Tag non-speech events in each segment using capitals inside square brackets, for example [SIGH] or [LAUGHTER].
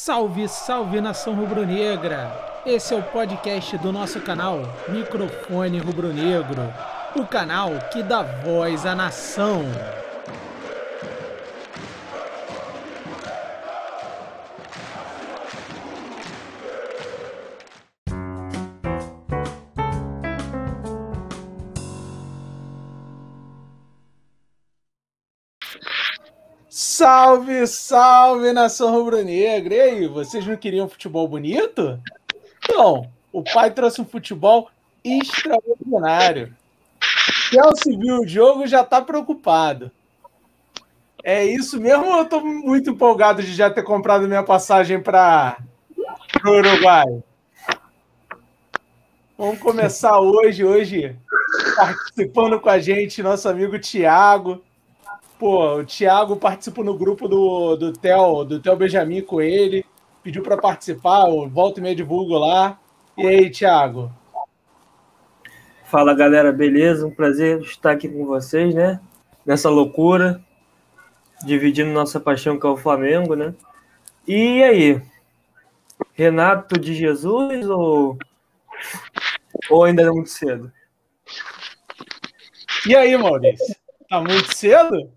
Salve, salve nação rubro-negra! Esse é o podcast do nosso canal Microfone Rubro-Negro, o canal que dá voz à nação. Salve, salve nação rubro-negra! E aí, vocês não queriam futebol bonito? Então, o pai trouxe um futebol extraordinário. Chelsea viu o jogo já tá preocupado. É isso mesmo eu tô muito empolgado de já ter comprado minha passagem para o Uruguai? Vamos começar hoje, hoje participando com a gente, nosso amigo Tiago. Pô, o Thiago participou no grupo do, do Theo, do Theo Benjamin com ele, pediu para participar, o volta e meia divulgo lá. E aí, Thiago? Fala galera, beleza? Um prazer estar aqui com vocês, né? Nessa loucura, dividindo nossa paixão que é o Flamengo, né? E aí? Renato de Jesus ou, ou ainda é muito cedo? E aí, Maurício? Tá muito cedo?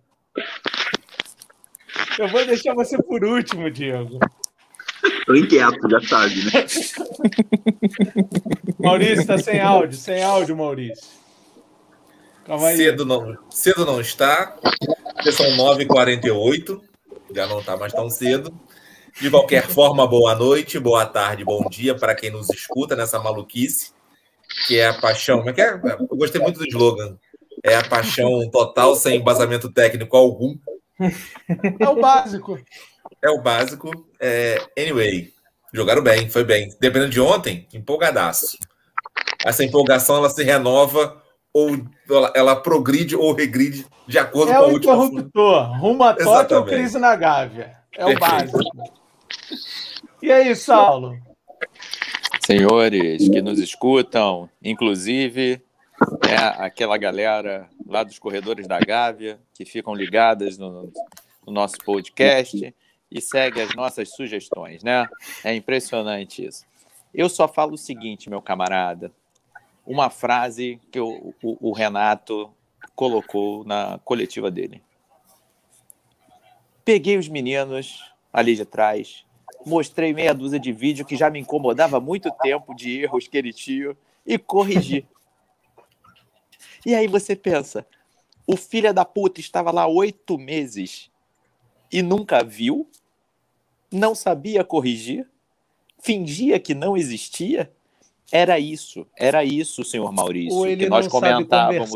Eu vou deixar você por último, Diego. Tô inquieto, já sabe, né? [LAUGHS] Maurício, tá sem áudio, sem áudio, Maurício. Calma aí. Cedo não, cedo não está. São 9h48, já não está mais tão cedo. De qualquer forma, boa noite, boa tarde, bom dia para quem nos escuta nessa maluquice, que é a paixão. Como é que é? Eu gostei muito do slogan. É a paixão total, sem embasamento técnico algum. É o básico. É o básico. É, anyway, jogaram bem, foi bem. Dependendo de ontem, empolgadaço. Essa empolgação ela se renova ou ela, ela progride ou regride de acordo é com a última. É o interruptor. Rumo a toque ou crise na Gávea. É o básico. E aí, Saulo? Senhores que nos escutam, inclusive é aquela galera lá dos corredores da Gávea que ficam ligadas no, no nosso podcast e segue as nossas sugestões, né? É impressionante isso. Eu só falo o seguinte, meu camarada, uma frase que o, o, o Renato colocou na coletiva dele. Peguei os meninos ali de trás, mostrei meia dúzia de vídeo que já me incomodava há muito tempo de erros que ele tinha e corrigi. E aí você pensa, o filho da puta estava lá oito meses e nunca viu, não sabia corrigir, fingia que não existia. Era isso, era isso, senhor Maurício, que nós comentávamos.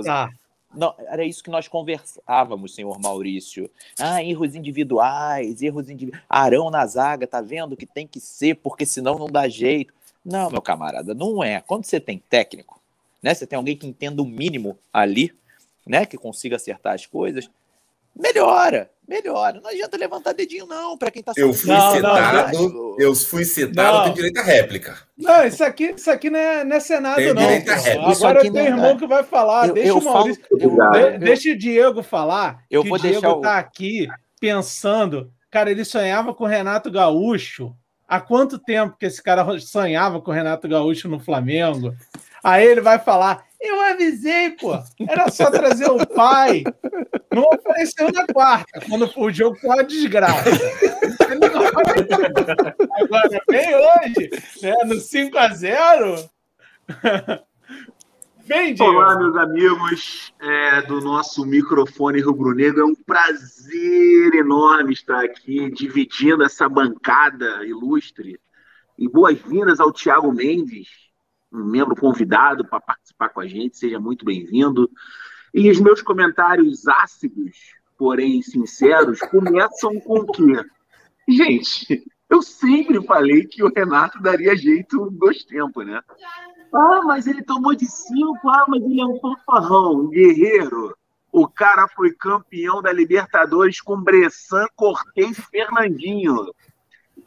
Não, era isso que nós conversávamos, senhor Maurício. Ah, erros individuais, erros individuais. Arão na zaga, tá vendo que tem que ser, porque senão não dá jeito. Não, meu camarada, não é. Quando você tem técnico, né? Você tem alguém que entenda o mínimo ali, né? Que consiga acertar as coisas. Melhora, melhora. Não adianta levantar dedinho, não, para quem está Eu fui não, citado, não, eu fui citado, tem direito à réplica. Não, isso aqui, isso aqui não é, não é Senado, tem não. Direito à réplica. Agora tem é... irmão que vai falar. Eu, deixa eu o Maurício. Falo, eu, deixa o Diego falar. Eu vou o Diego deixar. tá aqui pensando. Cara, ele sonhava com o Renato Gaúcho. Há quanto tempo que esse cara sonhava com o Renato Gaúcho no Flamengo? Aí ele vai falar: Eu avisei, pô. Era só trazer o pai. Não apareceu na quarta, quando o jogo foi uma desgraça. [LAUGHS] Agora vem hoje, né, no 5 a 0 Bem, [LAUGHS] Diego. Olá, meus amigos é, do nosso microfone rubro-negro. É um prazer enorme estar aqui dividindo essa bancada ilustre. E boas-vindas ao Tiago Mendes, um membro convidado para participar com a gente, seja muito bem-vindo. E os meus comentários ácidos, porém sinceros, começam com o quê? Gente, eu sempre falei que o Renato daria jeito dois tempos, né? Ah, mas ele tomou de cinco, ah, mas ele é um fanfarrão, um guerreiro. O cara foi campeão da Libertadores com Bressan, Cortez e Fernandinho.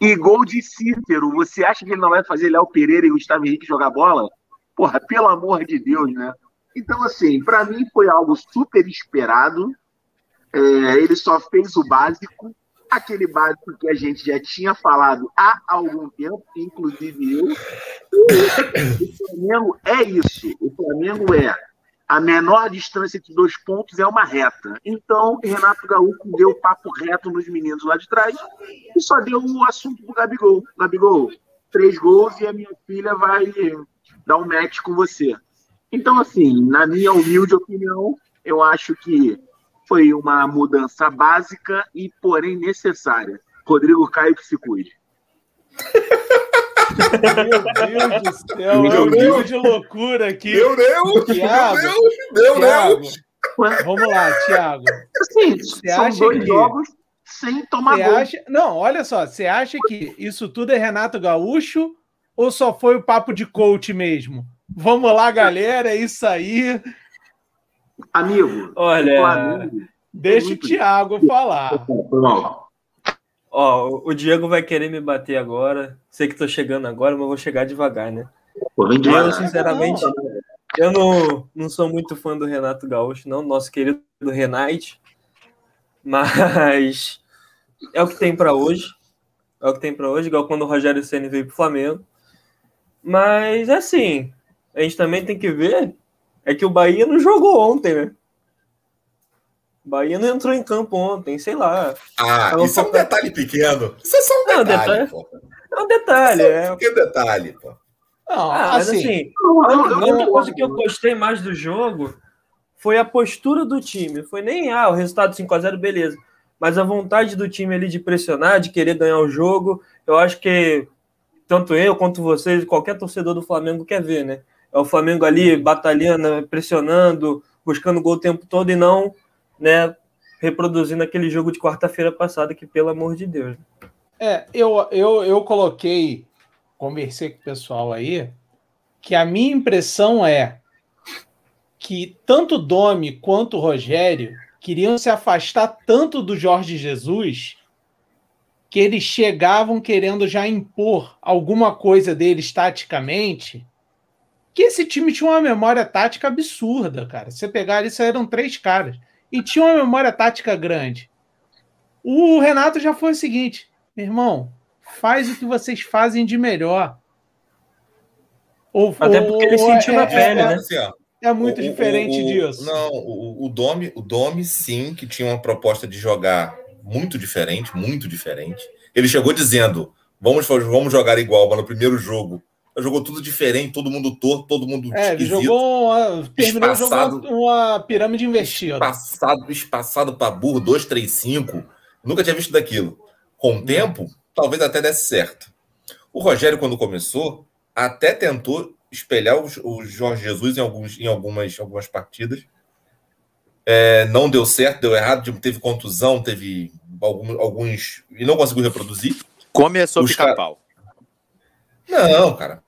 E gol de Cícero. Você acha que ele não vai fazer Léo Pereira e Gustavo Henrique jogar bola? Porra, pelo amor de Deus, né? Então, assim, para mim foi algo super esperado. É, ele só fez o básico. aquele básico que a gente já tinha falado há algum tempo, inclusive eu. O Flamengo é isso. O Flamengo é a menor distância entre dois pontos é uma reta. Então, Renato Gaúcho deu papo reto nos meninos lá de trás e só deu o assunto pro Gabigol. Gabigol, três gols e a minha filha vai dar um match com você. Então, assim, na minha humilde opinião, eu acho que foi uma mudança básica e, porém, necessária. Rodrigo Caio que se cuide. [LAUGHS] Meu Deus do céu, meu é um nível de loucura aqui. Meu Deus! Thiago, meu Deus! Meu Thiago, Deus! Vamos lá, Thiago. Assim, são acha dois que- jogos sem tomar Você gol. acha... Não, olha só, você acha que isso tudo é Renato Gaúcho ou só foi o papo de coach mesmo? Vamos lá, galera, é isso aí. Amigo, Olha, Flamengo. Deixa o Thiago falar. Foi mal. Ó, o Diego vai querer me bater agora. Sei que tô chegando agora, mas vou chegar devagar, né? Eu, sinceramente, eu não, não sou muito fã do Renato Gaúcho, não, nosso querido Renate. Mas é o que tem para hoje. É o que tem para hoje, igual quando o Rogério Ceni veio pro Flamengo. Mas assim, a gente também tem que ver é que o Bahia não jogou ontem, né? Bahia não entrou em campo ontem, sei lá. Ah, Eu isso é um detalhe pequeno. Isso é só um Não, detalhe, detalhe- pô. É um detalhe, Isso é. é um pequeno detalhe, pô. Não, Ah, mas assim, assim, A única- coisa que eu gostei mais do jogo foi a postura do time. Foi nem ah, o resultado 5x0, beleza. Mas a vontade do time ali de pressionar, de querer ganhar o jogo. Eu acho que tanto eu quanto vocês, qualquer torcedor do Flamengo quer ver, né? É o Flamengo ali batalhando, pressionando, buscando gol o tempo todo e não, né, reproduzindo aquele jogo de quarta-feira passada, que pelo amor de Deus. É, eu, eu, eu coloquei, conversei com o pessoal aí, que a minha impressão é que tanto o Domi quanto o Rogério queriam se afastar tanto do Jorge Jesus que eles chegavam querendo já impor alguma coisa deles taticamente, que esse time tinha uma memória tática absurda, cara. Você pegar ali, saíram três caras. E tinha uma memória tática grande. O Renato já foi o seguinte: meu irmão, faz o que vocês fazem de melhor. Ou, Até porque ele sentiu na é, pele, é, né? Assim, ó, É muito o- o- diferente o- disso. Não, o, o Domi, o Domi, sim, que tinha uma proposta de jogar muito diferente, muito diferente. Ele chegou dizendo: vamos, vamos jogar igual, mas no primeiro jogo. Jogou tudo diferente, todo mundo torto, todo mundo É, ele esquisito. jogou uma, terminou espaçado. jogando uma pirâmide invertida. Espaçado, espaçado para burro, 2, 3, 5. Nunca tinha visto daquilo. Com o tempo, talvez até desse certo. O Rogério, quando começou, até tentou espelhar o, Jorge Jesus em, alguns, em algumas, algumas partidas. É, não deu certo, deu errado, tipo, teve contusão, teve algum- alguns. e não conseguiu reproduzir. Começou a Os ficar cara- pau. Não, cara.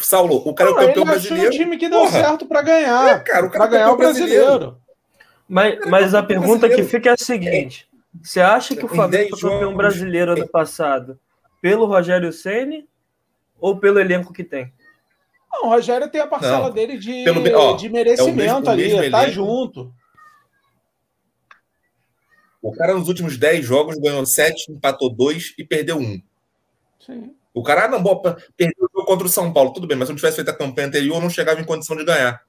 Saulo, o cara é o Não, campeão ele achou brasileiro. um time que deu Porra. certo para ganhar. É, cara, o Para cara é o ganhar o campeão brasileiro. Mas, mas a pergunta que fica é a seguinte: você acha que o Flamengo 10 foi campeão brasileiro ano passado pelo Rogério Ceni ou pelo elenco que tem? Não, o Rogério tem a parcela Não. dele de, Pelo ó, de merecimento é o mesmo- o ali, tá elenco. junto. O cara, nos últimos 10 jogos, ganhou 7, empatou 2 e perdeu 1. Sim. O cara, ah, não, bom, perdeu o jogo contra o São Paulo, tudo bem, mas se não tivesse feito a campanha anterior, não chegava em condição de ganhar.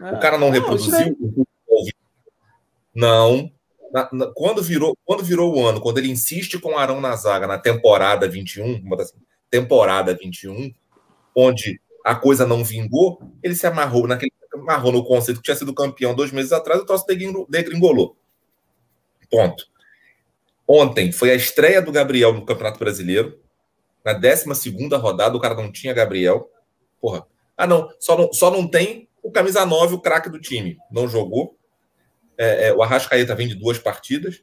O cara não, isso reproduziu futebol. Não. Na- na- quando, virou, quando virou o ano, quando ele insiste com o Arão na zaga na temporada 21, vamos botar assim, temporada 21, onde a coisa não vingou, ele se amarrou naquele amarrou no conceito que tinha sido campeão dois meses atrás, o troço degringo- degringolou. Ponto. Ontem foi a estreia do Gabriel no Campeonato Brasileiro. Na 12 rodada, o cara não tinha Gabriel. Porra. Ah, não. Só não, só não tem o camisa 9, o craque do time. Não jogou. É, é, o Arrascaeta vem de duas partidas.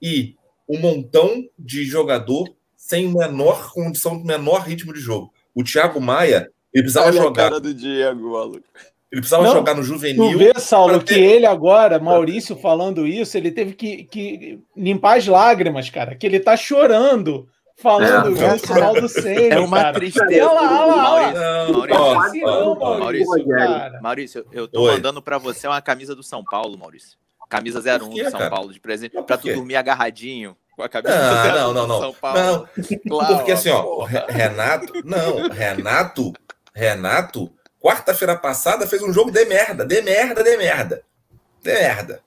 E um montão de jogador sem menor condição, menor ritmo de jogo. O Thiago Maia, ele precisava Olha a jogar. cara do Diego, maluco. Ele precisava Não, jogar no Tu juvenil. vê, Saulo, pra que ter- ele agora, Maurício falando isso, ele teve que, que limpar as lágrimas, cara, que ele tá chorando falando É, isso mal do Senna, É uma cara. tristeza. Olha lá, olha lá, Maurício, Não, Maurício, não, Maurício, cara. Maurício, eu tô Oi. mandando pra você uma camisa do São Paulo, Maurício. Camisa 01 Por quê, do São cara? Paulo de presente. Pra tu dormir agarradinho Com a camisa não, não, não, não. Não, claro, porque assim, ó, Renato, não, Renato, Renato, quarta-feira passada fez um jogo de merda, de merda, de merda. De merda.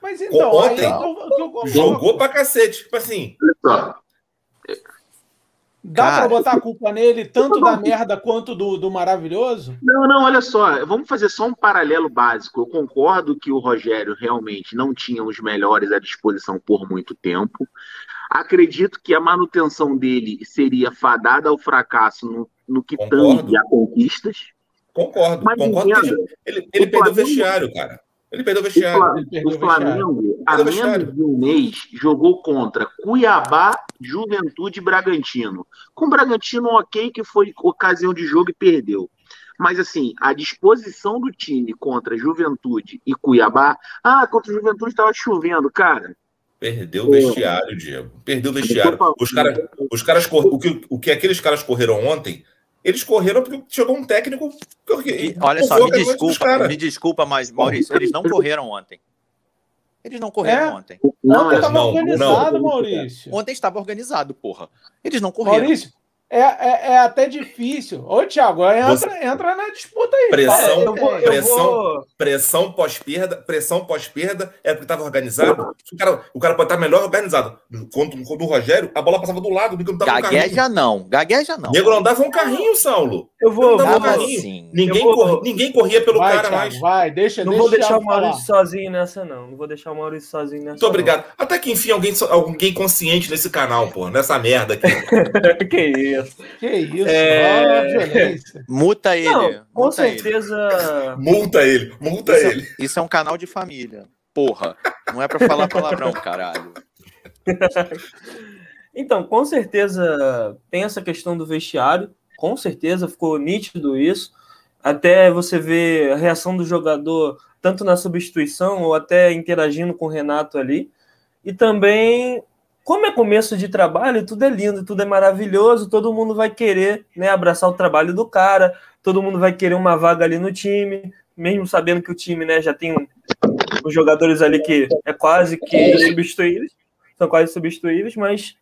Mas então, ontem, aí, jogou pra cacete. Tipo assim. Dá para botar a culpa nele, tanto da merda quanto do, do maravilhoso? Não, não, olha só, vamos fazer só um paralelo básico. Eu concordo que o Rogério realmente não tinha os melhores à disposição por muito tempo. Acredito que a manutenção dele seria fadada ao fracasso no, no que tange a conquistas. Concordo, Mas concordo. Entenda, ele, ele perdeu o vestiário, cara. Ele perdeu o vestiário. O, Flamengo, há menos de um mês, jogou contra Cuiabá, Juventude e Bragantino. Com o Bragantino, ok, que foi ocasião de jogo e perdeu. Mas, assim, a disposição do time contra Juventude e Cuiabá. Ah, contra o Juventude estava chovendo, cara. Perdeu o vestiário, Diego. Perdeu o vestiário. Os, cara, os caras, o que, o que aqueles caras correram ontem eles correram porque chegou um técnico. E, olha só, me desculpa, me desculpa, mas Maurício, eles não correram ontem. Eles não correram é? ontem. Não, ontem estava organizado, não. Maurício. Ontem estava organizado, porra. Eles não correram. Maurício, é, é, é, até difícil. Ô, Thiago, entra, Você... entra na disputa aí. Pressão, eu vou, eu pressão, vou... pressão pós-perda, pressão pós-perda é porque estava organizado. O cara, o cara pode estar melhor organizado. Quando, quando o Rogério, a bola passava do lado, o não dava Gagueja um não, gagueja não. Nego não dava um carrinho, Saulo. Eu vou, não um carrinho. Assim. Ninguém, vou... corria, ninguém corria pelo vai, cara Thiago, mais. Vai, deixa, não deixa vou deixar o Maurício falar. sozinho nessa, não. Não vou deixar o Maurício sozinho nessa. Muito obrigado. Até que enfim, alguém, alguém consciente nesse canal, pô, nessa merda aqui. [LAUGHS] que isso. Que isso é... Multa ele. Não, com multa certeza. Ele. Multa ele, multa isso é- ele. Isso é um canal de família. Porra. Não é pra falar palavrão, caralho. [LAUGHS] então, com certeza tem essa questão do vestiário. Com certeza ficou nítido isso. Até você ver a reação do jogador, tanto na substituição ou até interagindo com o Renato ali. E também como é começo de trabalho, tudo é lindo, tudo é maravilhoso, todo mundo vai querer né, abraçar o trabalho do cara, todo mundo vai querer uma vaga ali no time, mesmo sabendo que o time né, já tem os jogadores ali que é quase que substituíveis, são quase substituíveis, mas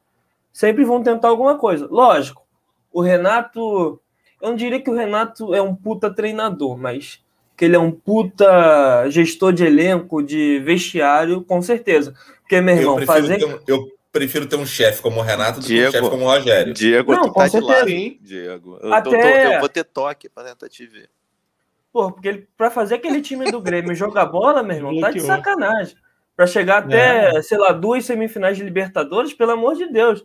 sempre vão tentar alguma coisa. Lógico, o Renato, eu não diria que o Renato é um puta treinador, mas que ele é um puta gestor de elenco, de vestiário, com certeza. Porque, meu irmão, fazer. eu, prefiro ter um chefe como o Renato do Diego, que um chefe como o Rogério. Diego, não, tu tá de lado, hein? Diego. Eu, Até... tô, tô, eu vou ter toque para tentar te ver. Pô, porque ele, pra fazer aquele time do Grêmio [LAUGHS] jogar bola, meu irmão, tá de sacanagem. Pra chegar até, é. sei lá, duas semifinais de Libertadores, pelo amor de Deus.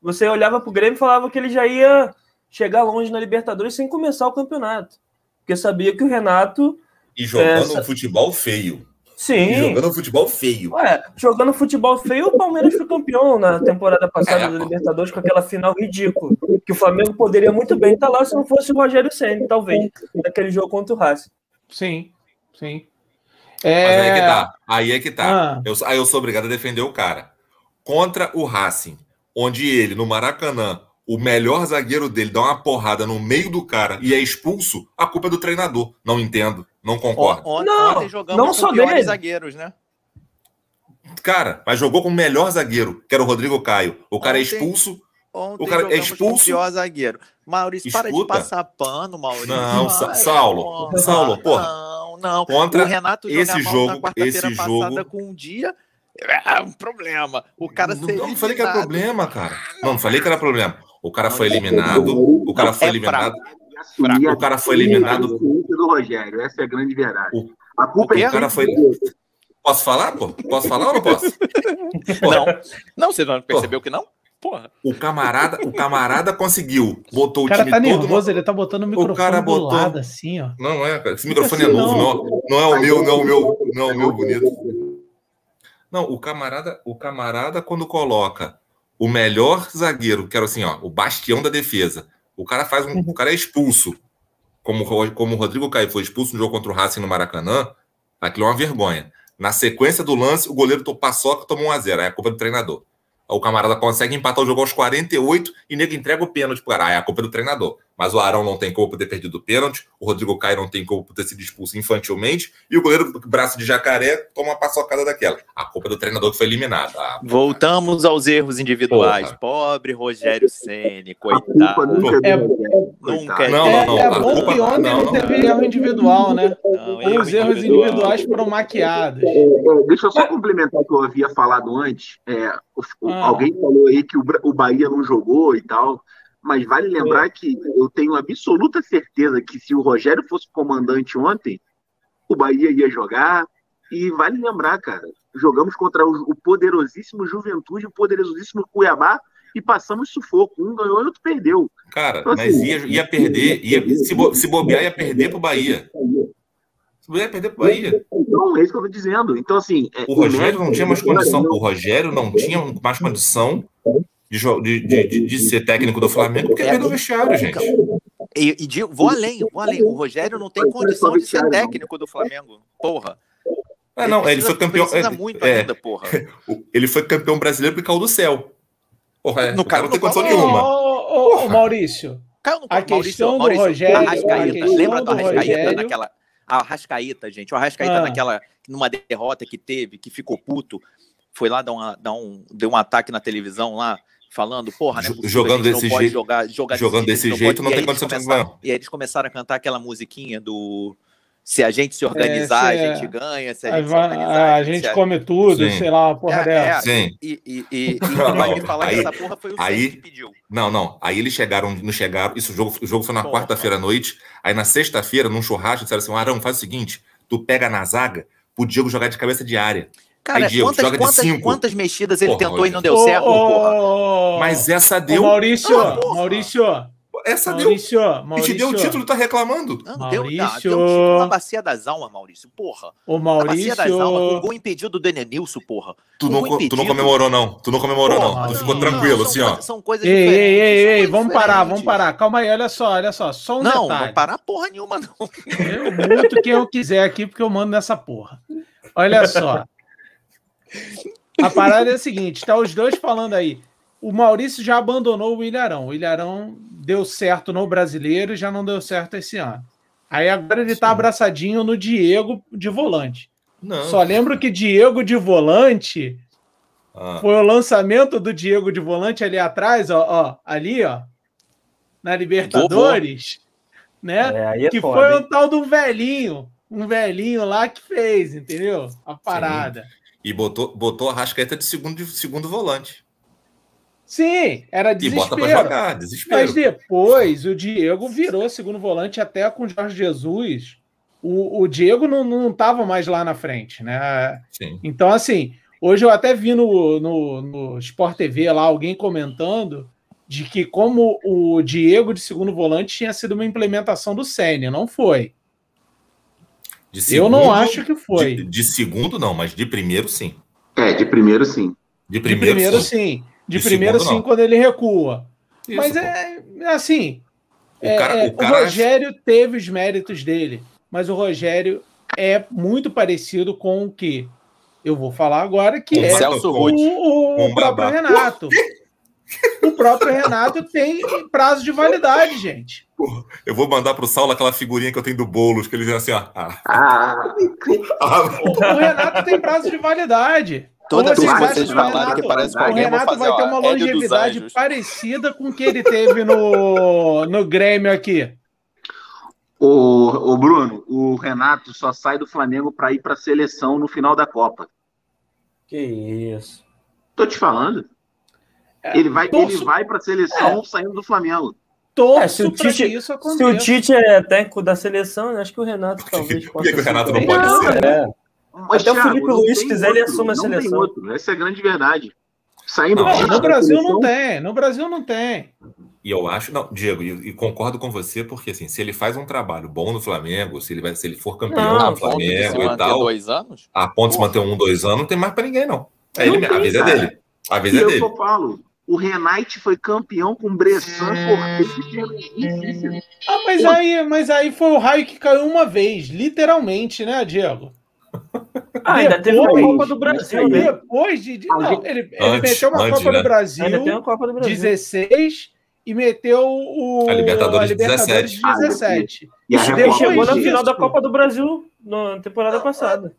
Você olhava pro Grêmio e falava que ele já ia chegar longe na Libertadores sem começar o campeonato. Porque sabia que o Renato. E jogando é, um futebol feio. Sim. Jogando futebol feio. Ué, jogando futebol feio, o Palmeiras foi campeão na temporada passada é, da Libertadores com aquela final ridícula. Que o Flamengo poderia muito bem estar lá se não fosse o Rogério Senna, talvez, naquele jogo contra o Racing. Sim, sim. É... Mas aí é que tá. Aí é que tá. Ah. Eu, aí eu sou obrigado a defender o cara. Contra o Racing, onde ele, no Maracanã, o melhor zagueiro dele dá uma porrada no meio do cara e é expulso, a culpa é do treinador. Não entendo, não concordo. Ontem, não, ontem jogamos não só dele. zagueiros, né? Cara, mas jogou com o melhor zagueiro, que era o Rodrigo Caio. O cara é ontem, é expulso. o cara é expulso. Com o pior zagueiro. Maurício, Escuta. para de passar pano, Maurício. Não, Ai, Saulo, não, Saulo, porra. Não, não. Contra o Renato esse jogo, esse jogo com um dia é um problema. O cara não, não falei que era problema, cara. Não, não falei que era problema. O cara foi eliminado. O cara foi eliminado. O cara foi eliminado. do Rogério, essa é a grande verdade. A culpa é o cara foi. Posso falar, pô? Posso falar ou não posso? [LAUGHS] Não. Não, você não percebeu que não? Porra. O camarada, o camarada conseguiu, botou o, o cara time tá nervoso, ele tá botando o microfone o cara botou... do lado assim, ó. Não é, cara. Esse microfone assim, é novo, não. não. Não é o meu, não é o meu, não é o meu bonito. Não, o camarada, o camarada quando coloca o melhor zagueiro, que era assim, ó, o bastião da defesa. O cara faz um, o cara é expulso, como, como o Rodrigo Caio foi expulso no jogo contra o Racing no Maracanã, aquilo é uma vergonha. Na sequência do lance, o goleiro paçoca tomou 1 a 0 aí é culpa do treinador. O camarada consegue empatar o jogo aos 48 e nego entrega o pênalti pro cara. Aí é a culpa do treinador. Mas o Arão não tem culpa por ter perdido o pênalti, o Rodrigo Caio não tem culpa por ter sido expulso infantilmente, e o goleiro do braço de jacaré toma uma paçocada daquela. A culpa é do treinador que foi eliminado. Ah, Voltamos aos erros individuais. Porra. Pobre Rogério Ceni, coitado. Nunca é, é, nunca é, não, não, não. É, é bom que ontem não, não teve erro individual, né? Não, erro Os erros individual. individuais foram maquiados. É, é, deixa eu só complementar o que eu havia falado antes. ah. Alguém falou aí que o, o Bahia não jogou e tal. Mas vale lembrar que eu tenho absoluta certeza que se o Rogério fosse comandante ontem, o Bahia ia jogar. E vale lembrar, cara, jogamos contra o poderosíssimo Juventude, o poderosíssimo Cuiabá e passamos sufoco. Um ganhou e outro perdeu. Cara, então, assim, mas ia, ia perder, ia, se, se bobear, ia perder pro Bahia. Se bobear, ia perder pro Bahia. Não, é isso que eu tô dizendo. Então, assim. É, o Rogério não tinha mais condição. O Rogério não tinha mais condição de, de, de, de ser técnico do Flamengo porque é, veio do vestiário, gente. E, e digo, vou além, vou além. O Rogério não tem condição de ser técnico do Flamengo. Porra. É, não, ele, ele foi campeão. É, muito é, ainda, porra. [LAUGHS] Ele foi campeão brasileiro porque caiu do céu. Porra, é, no cara não tem condição nenhuma. Ô, ô, ô, Maurício. Caiu no, a questão Maurício, do Rogério. Arrascaeta, lembra do Arrascaeta Rogério... naquela. A Arrascaeta, gente. O Arrascaeta ah. naquela. numa derrota que teve, que ficou puto. Foi lá dar, uma, dar um. Deu um ataque na televisão lá falando, porra, né? Jogando desse jeito, jogar, jogar jogando desse, desse jeito, não, não tem condição de ganhar. E aí eles começaram a cantar aquela musiquinha do se a gente se organizar, é, se a gente ganha, se a gente se organizar, a, gente, come tudo, Sim. sei lá, uma porra é, dessa. É, Sim. E, e, e, [LAUGHS] e vai me falar aí, que essa porra foi o aí, que pediu. Não, não. Aí eles chegaram, não chegaram. Isso, o jogo, o jogo foi na quarta-feira à noite. Aí na sexta-feira, num churrasco, disseram assim: Arão, faz o seguinte: tu pega na zaga pro Diego jogar de cabeça de área. Cara, Diego, quantas, quantas, quantas, mexidas ele porra, tentou e não deu certo, porra? Mas essa deu. Ô, Maurício, ah, Maurício. Essa Maurício, deu. Maurício. E te deu o título, tá reclamando. Não, Maurício. deu, não, deu título na Bacia das Almas, Maurício, porra. Ô, Maurício. Na Bacia das Almas, o gol impedido do Denenilson, porra. Tu não, tu não comemorou, não. Tu não comemorou, porra, não. Tu ficou tranquilo, não, assim, ó. São coisas ei, diferentes. Ei, ei, ei, vamos parar, vamos parar. Calma aí, olha só, olha só. Só um não, detalhe. Não, não parar porra nenhuma, não. Eu muito quem eu quiser aqui, porque eu mando nessa porra. Olha só. A parada é a seguinte: tá os dois falando aí. O Maurício já abandonou o Ilharão. O Ilharão deu certo no brasileiro e já não deu certo esse ano. Aí agora ele tá Sim. abraçadinho no Diego de volante. Não. Só lembro que Diego de volante ah. foi o lançamento do Diego de volante ali atrás, ó, ó ali, ó, na Libertadores, né? É, é que foda, foi o tal do velhinho, um velhinho lá que fez, entendeu? A parada. Sim. E botou, botou a Rascaeta de segundo, de segundo volante. Sim, era desespero. E bota pra jogar, desespero. Mas depois o Diego virou segundo volante até com o Jorge Jesus. O, o Diego não, não tava mais lá na frente, né? Sim. Então, assim, hoje eu até vi no, no, no Sport TV lá alguém comentando de que como o Diego de segundo volante tinha sido uma implementação do Sênia, não foi. Segundo, eu não acho que foi. De, de, segundo, não, mas de primeiro, sim. É, de primeiro, sim. De primeiro, de primeiro sim. sim. De, de primeiro, segundo, sim, não. quando ele recua. Isso, mas é, é assim. O, é, cara, é, o, cara... o Rogério teve os méritos dele, mas o Rogério é muito parecido com o que eu vou falar agora, que o é Celso o, o, o próprio Renato. O próprio Renato tem prazo de validade, gente. Eu vou mandar pro Saulo aquela figurinha que eu tenho do Boulos, que ele diz assim, ó. Ah. Ah. o Renato tem prazo de validade. Toda vez que vocês falarem que parece com o Renato vai ter uma longevidade parecida com o que ele teve no, no Grêmio aqui. O, o Bruno, o Renato só sai do Flamengo para ir para a seleção no final da Copa. Que isso. Tô te falando. É, ele vai, torço... ele vai para a seleção é. saindo do Flamengo. é, se o Tite, isso Se o Tite é técnico da seleção, acho que o Renato talvez possa. Por que, o Renato não pode ser? É. Mas, Até Thiago, o Felipe Luiz, se quiser, outro, ele assume a seleção. Essa é a grande verdade. Saindo não, no Brasil não tem, no Brasil não tem. E eu acho, não, Diego, e, e, concordo com você, porque assim, se ele faz um trabalho bom no Flamengo, se ele, vai, se ele for campeão não, no Flamengo e tal. Dois anos? A ponto de se manter um, dois anos, não tem mais para ninguém, não. É não ele, tem, a vez é dele. A vez e é dele. Eu falo, o Renate foi campeão com Bressan, Cortez Ah, mas aí, mas aí foi o raio que caiu uma vez, literalmente, né, Diego? Ah, ainda teve uma Copa do Brasil, né? Depois de. de não, ele, ele meteu uma Copa, né? do Brasil, Copa do Brasil 16 e meteu o, a Libertadores, a Libertadores 17. Ah, 17. e ele chegou na final da Copa do Brasil na temporada passada.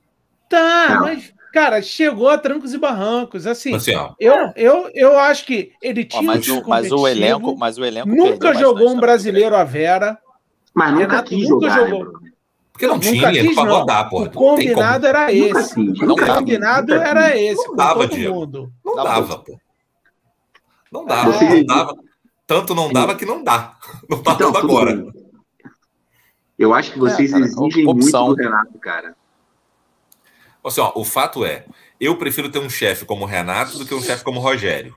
Tá, não. mas, cara, chegou a trancos e barrancos. Assim, assim ó. Eu, eu, eu acho que ele tinha. Ó, mas, o, mas o elenco, mas o elenco nunca jogou um brasileiro à Vera. Mas nunca quis nunca jogar, jogou. Né, porque não, tinha, quis, pra rodar, O combinado era esse. O combinado era esse. Não dava, Diego. Não dava, pô. Não dava, não dava. Tanto não dava que não dá. Não tá então, dando agora. Bem. Eu acho que vocês é, cara, exigem muito do Renato, cara. Assim, ó, o fato é, eu prefiro ter um chefe como o Renato do que um chefe como o Rogério.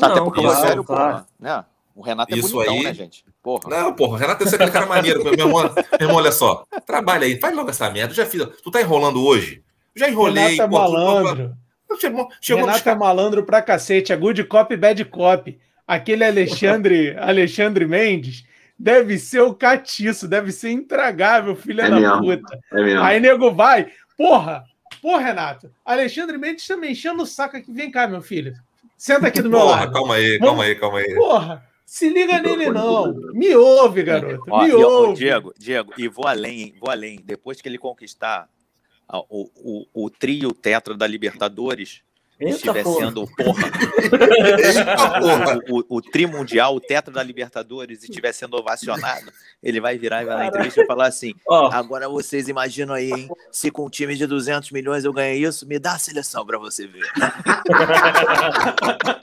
Não, Até porque o Rogério, porra, né? O Renato é Isso bonitão, aí... né, gente? Porra. Não, porra, o Renato é aquele cara maneiro. meu, irmão, meu irmão, olha só. Trabalha aí, faz logo essa merda. Já fiz. Tu tá enrolando hoje? Já enrolei. Renato é malandro. Chegou, chegou Renato é malandro pra cacete. É good cop e bad cop. Aquele Alexandre, Alexandre Mendes deve ser o catiço, deve ser intragável, filha é da mesmo, puta. É Aí nego vai, porra, porra, Renato. Alexandre Mendes tá me enchendo o saco aqui. Vem cá, meu filho. Senta aqui do meu porra, lado. Calma aí, calma aí, calma aí. Porra, se liga nele, não. Me ouve, garoto. Ó, me ouve. Diego, Diego, e vou além, vou além. Depois que ele conquistar o, o, o trio tetra da Libertadores, estiver sendo porra, porra. o, o, o trimundial, o tetra da Libertadores, estiver sendo ovacionado, ele vai virar e vai na entrevista e falar assim: oh. agora vocês imaginam aí, hein? Se com um time de 200 milhões eu ganhei isso, me dá a seleção para você ver. [LAUGHS]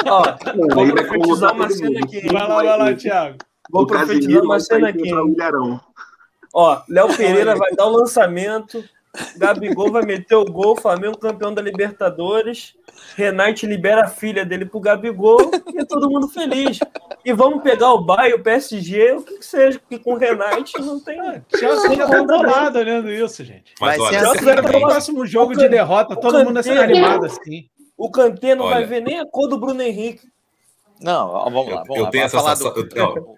Ó, oh, vou profetizar uma cena aqui. Vai lá, vai lá, Thiago. Vou profetizar uma cena aqui. Ó, Léo Pereira vai dar o lançamento. Gabigol vai meter o gol, Flamengo campeão da Libertadores. Renate libera a filha dele pro Gabigol e é todo mundo feliz. E vamos pegar o Bayern, o PSG, o que, que seja, porque com o Renate não tem. Chelsea já tá bolado olhando isso, gente. Mas vai olha, ser assim, o próximo jogo de derrota, todo mundo vai ser animado assim. O Kanté não olha. vai ver nem a cor do Bruno Henrique. Não, vamos lá, vamos eu, lá. Eu tenho essa sensação. Do... Eu,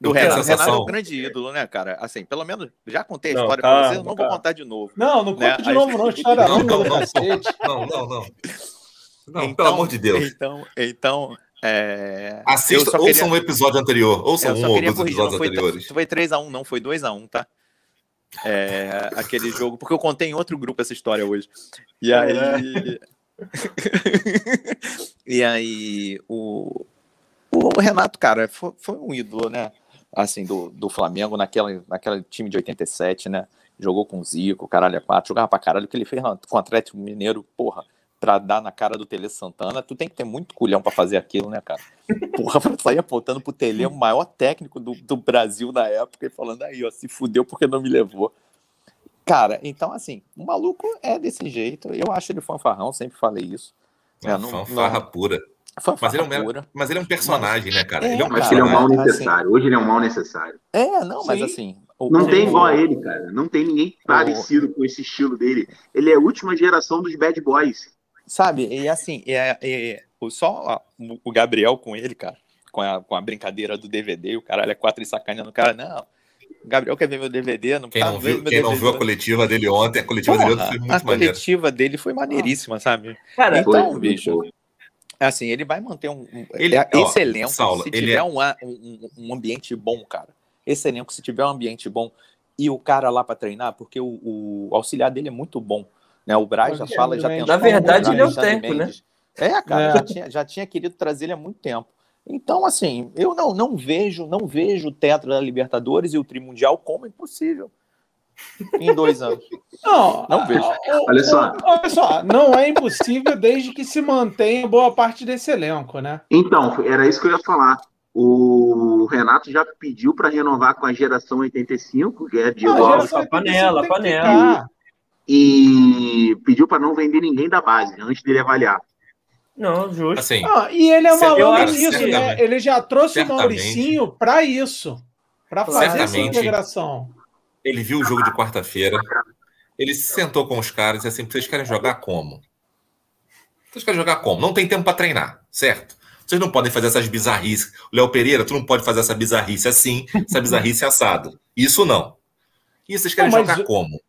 do Renato. Renato é um grande ídolo, né, cara? Assim, pelo menos já contei a não, história calma, pra vocês, não vou contar de novo. Não, não né? conta de novo, não. História não, não, não, não, não, não. Não, então, pelo amor de Deus. Então, então é... Assista, queria... ouçam um episódio anterior, ouçam um ou dois episódios foi, anteriores. Foi 3x1, não, foi 2x1, tá? É, aquele jogo, porque eu contei em outro grupo essa história hoje. E aí. É. [LAUGHS] e aí, o, o Renato, cara, foi, foi um ídolo, né? Assim, do, do Flamengo naquela, naquela time de 87, né? Jogou com o Zico, caralho é quatro, jogava pra caralho. O que ele fez com o Atlético Mineiro, porra, pra dar na cara do Tele Santana, tu tem que ter muito culhão pra fazer aquilo, né, cara? Porra, [LAUGHS] pra sair apontando pro Tele, o maior técnico do, do Brasil na época, e falando aí, ó, se fudeu porque não me levou. Cara, então assim, o maluco é desse jeito. Eu acho ele fanfarrão, sempre falei isso. É, não, fanfarra não, pura mas ele, é um, mas ele é um personagem, né, cara? É, ele é um mas ele é um mal necessário. Assim, Hoje ele é um mal necessário. É, não, mas Sim. assim. não tem igual a ele, cara. Não tem ninguém parecido com esse estilo dele. Ele é a última geração dos bad boys. Sabe? E assim, é, é, só o Gabriel com ele, cara, com a, com a brincadeira do DVD, o caralho é quatro e sacaneando o cara, não. O Gabriel quer ver meu DVD, não Quem não viu, quem não viu a coletiva dele ontem, a coletiva Porra, dele foi muito A coletiva dele foi maneiríssima, sabe? Cara, então, foi, bicho. É assim, ele vai manter um. ele, é, ó, esse elenco, Saulo, se tiver é... um, um, um, ambiente bom, cara. Esse elenco, se tiver um ambiente bom e o cara lá para treinar, porque o, o, auxiliar dele é muito bom. Né? O Braz já fala, já tem. Na verdade, ele é o tempo, né? É, cara, é. Já, tinha, já tinha querido trazer ele há muito tempo. Então, assim, eu não, não vejo, não vejo o Tetra da Libertadores e o Trimundial como impossível em dois anos. Não, não vejo. Olha só. Olha só, não é impossível desde que se mantenha boa parte desse elenco, né? Então, era isso que eu ia falar. O Renato já pediu para renovar com a geração 85, que é de a panela, panela. E pediu para não vender ninguém da base antes dele avaliar. Não, justo. Assim, ah, e ele é maluco nisso, né? Ele já trouxe o Mauricinho para isso, para fazer essa integração. Ele viu o jogo de quarta-feira. Ele se sentou com os caras e assim, vocês querem jogar como? Vocês querem jogar como? Não tem tempo para treinar, certo? Vocês não podem fazer essas bizarrices. O Léo Pereira, tu não pode fazer essa bizarrice assim, essa bizarrice assado. Isso não. E vocês querem não, jogar como?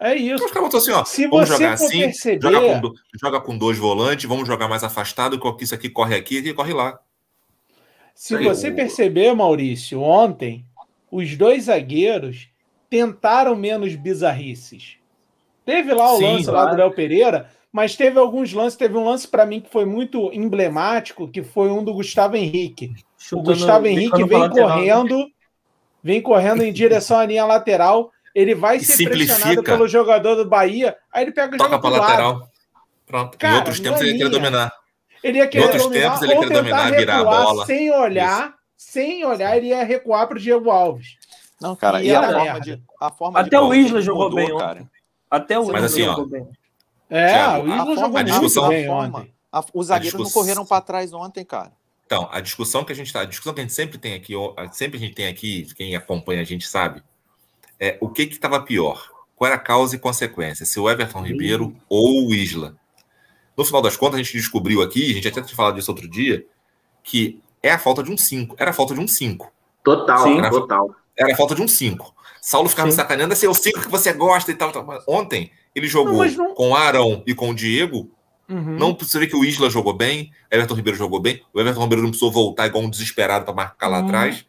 É isso. Então, os caras assim, ó, Se vamos jogar assim, perceber... joga, com, joga com dois volantes, vamos jogar mais afastado, que isso aqui corre aqui e corre lá. Se você perceber, Maurício, ontem, os dois zagueiros tentaram menos bizarrices. Teve lá o Sim, lance claro. lá do Léo Pereira, mas teve alguns lances. Teve um lance para mim que foi muito emblemático, que foi um do Gustavo Henrique. Chutando, o Gustavo Henrique vem correndo, vem correndo em direção à linha lateral. Ele vai ser pressionado pelo jogador do Bahia, aí ele pega o Toca para lateral. Pronto. Cara, em outros tempos ele queria dominar. Ele ia querer em outros dominar, tempos ele queria dominar, virar a bola. Sem olhar, Isso. sem olhar, ele ia recuar para o Diego Alves. Não, cara, e, e a, forma de, a forma Até o Isla jogou mudou, bem, cara. Até o Isla assim, jogou ó, bem. É, Thiago, o Isla jogou a discussão, bem ontem. A, os zagueiros discuss... não correram para trás ontem, cara. Então, a discussão que a gente tá, a discussão que a gente sempre tem aqui, sempre a gente tem aqui, quem acompanha a gente sabe, é o que que estava pior? Qual era a causa e consequência? Se o Everton Ribeiro ou o Isla? No final das contas, a gente descobriu aqui, a gente até tinha falado disso outro dia, que é a falta de um 5. Era a falta de um 5. Total, Sim, era, total. Era a falta de um 5. Saulo ficava Sim. me sacaneando, assim, é o 5 que você gosta e tal. tal. Ontem, ele jogou não, não... com o Arão e com o Diego. Uhum. Não você vê que o Isla jogou bem, Everton Ribeiro jogou bem. O Everton Ribeiro não precisou voltar igual um desesperado para marcar lá uhum. atrás.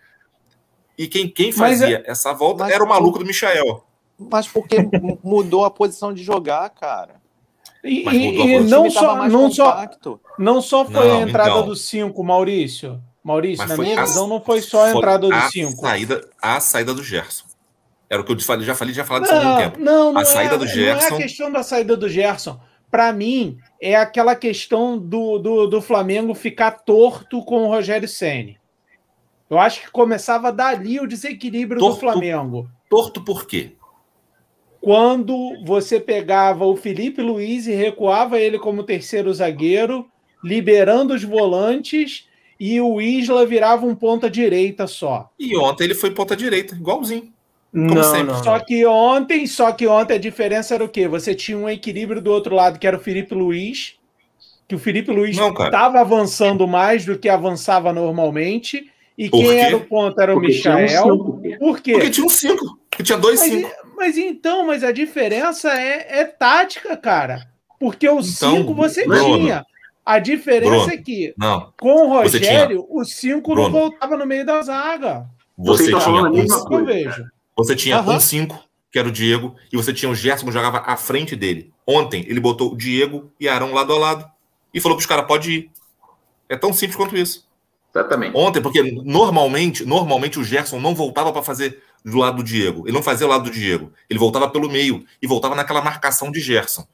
E quem, quem fazia é... essa volta era o maluco do Michael. Mas porque [LAUGHS] mudou a posição de jogar, cara. E, e não, só, não, só, não só foi não, a entrada então, do 5, Maurício. Maurício, na minha a, visão, não foi só a entrada do 5. Saída, a saída do Gerson. Era o que eu falei, já falei, já falei disso há algum tempo. Não, não a saída é, do Gerson. Não é a questão da saída do Gerson. Para mim, é aquela questão do, do, do, Flamengo ficar torto com o Rogério Ceni. Eu acho que começava dali o desequilíbrio torto, do Flamengo. Torto por quê? quando você pegava o Felipe Luiz e recuava ele como terceiro zagueiro, liberando os volantes e o Isla virava um ponta direita só. E ontem ele foi ponta direita, igualzinho. Como não, sempre. Não, só que ontem, só que ontem a diferença era o quê? Você tinha um equilíbrio do outro lado, que era o Felipe Luiz, que o Felipe Luiz estava avançando mais do que avançava normalmente. E Por quem quê? era o ponto era o Porque Michael. Um Por quê? Porque tinha um 5. Tinha dois 5. Mas então, mas a diferença é, é tática, cara. Porque o 5 então, você Bruno, tinha. A diferença Bruno, é que não, com o Rogério, o 5 não voltava no meio da zaga. Você, você tinha um, eu vejo. Você tinha uhum. um 5, que era o Diego, e você tinha o Gerson que jogava à frente dele. Ontem, ele botou o Diego e Arão lado a lado e falou para os caras: pode ir. É tão simples quanto isso. Exatamente. Ontem, porque normalmente, normalmente o Gerson não voltava para fazer do lado do Diego. Ele não fazia o lado do Diego. Ele voltava pelo meio e voltava naquela marcação de Gerson.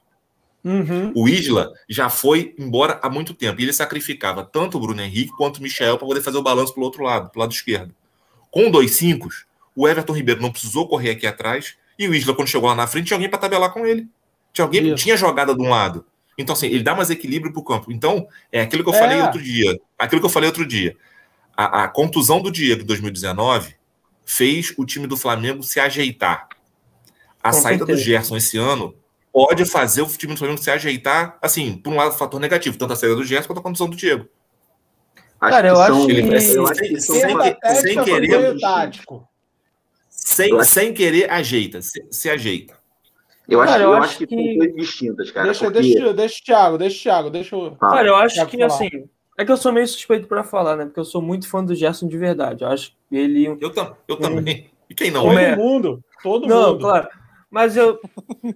Uhum. O Isla já foi embora há muito tempo. E ele sacrificava tanto o Bruno Henrique quanto o Michel para poder fazer o balanço pelo outro lado, pelo lado esquerdo. Com dois cinco, o Everton Ribeiro não precisou correr aqui atrás. E o Isla, quando chegou lá na frente, tinha alguém para tabelar com ele. Tinha alguém que tinha jogada de um lado. Então, assim, ele dá mais equilíbrio para o campo. Então, é aquilo que eu é. falei outro dia. Aquilo que eu falei outro dia. A, a contusão do Diego em 2019 fez o time do Flamengo se ajeitar. A Com saída certeza. do Gerson esse ano pode fazer o time do Flamengo se ajeitar, assim, por um lado, fator negativo, tanto a saída do Gerson quanto a condição do Diego. Acho Cara, eu acho, que, ele, eu acho que sem, querer. Sem, sem querer, ajeita, se, se ajeita. Eu acho, cara, eu, eu acho que, que são coisas distintas, cara. Deixa, porque... deixa, deixa o Thiago, deixa o Thiago, deixa o. Cara, eu acho que falar. assim, é que eu sou meio suspeito para falar, né? Porque eu sou muito fã do Gerson de verdade. Eu acho ele. Eu, tam, eu também. E quem não? Todo é? mundo. Todo não, mundo. claro. Mas eu,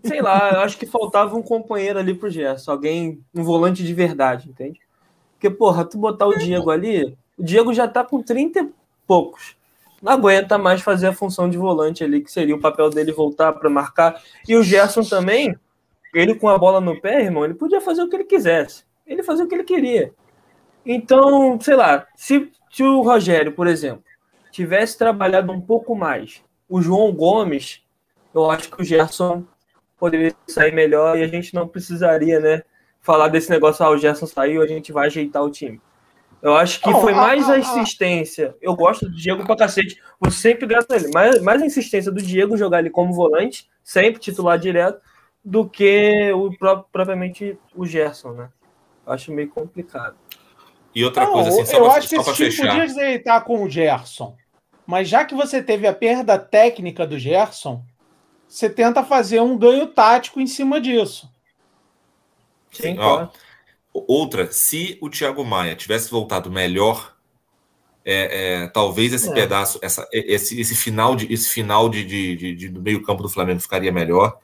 sei lá, eu acho que faltava um companheiro ali pro Gerson. Alguém, um volante de verdade, entende? Porque, porra, tu botar o Diego ali, o Diego já tá com 30 e poucos. Não aguenta mais fazer a função de volante ali, que seria o papel dele voltar para marcar. E o Gerson também, ele com a bola no pé, irmão, ele podia fazer o que ele quisesse. Ele fazia o que ele queria. Então, sei lá, se, se o Rogério, por exemplo, tivesse trabalhado um pouco mais, o João Gomes, eu acho que o Gerson poderia sair melhor e a gente não precisaria, né, falar desse negócio, ah, o Gerson saiu, a gente vai ajeitar o time. Eu acho que oh, foi mais a insistência. Eu gosto do Diego pra cacete. Vou sempre grato a ele. Mais, mais a insistência do Diego jogar ele como volante, sempre titular direto, do que o propriamente o Gerson, né? Eu acho meio complicado. E outra não, coisa, assim, só Eu pra, acho que esse time fechar. podia ajeitar com o Gerson. Mas já que você teve a perda técnica do Gerson, você tenta fazer um ganho tático em cima disso. Sim, ó, outra, se o Thiago Maia tivesse voltado melhor, é, é, talvez esse é. pedaço, essa, esse, esse final, de, esse final de, de, de, de do meio campo do Flamengo ficaria melhor.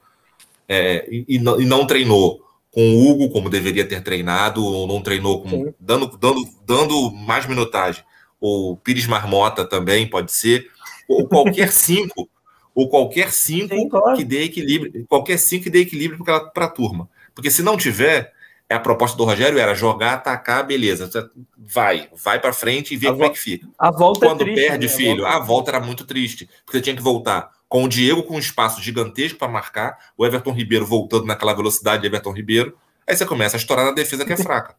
É, e, e, não, e, não, treinou com o Hugo como deveria ter treinado, ou não treinou com, dando, dando, dando mais minutagem. Ou Pires Marmota também pode ser, ou qualquer [LAUGHS] cinco, ou qualquer cinco Sim, claro. que dê equilíbrio, qualquer cinco que dê equilíbrio para a turma. Porque se não tiver, é a proposta do Rogério era jogar, atacar, beleza. Vai, vai para frente e vê a como é que fica. A volta é Quando é triste, perde, né? filho, a volta... a volta era muito triste, porque você tinha que voltar com o Diego com um espaço gigantesco para marcar, o Everton Ribeiro voltando naquela velocidade de Everton Ribeiro, aí você começa a estourar na defesa que é [LAUGHS] fraca.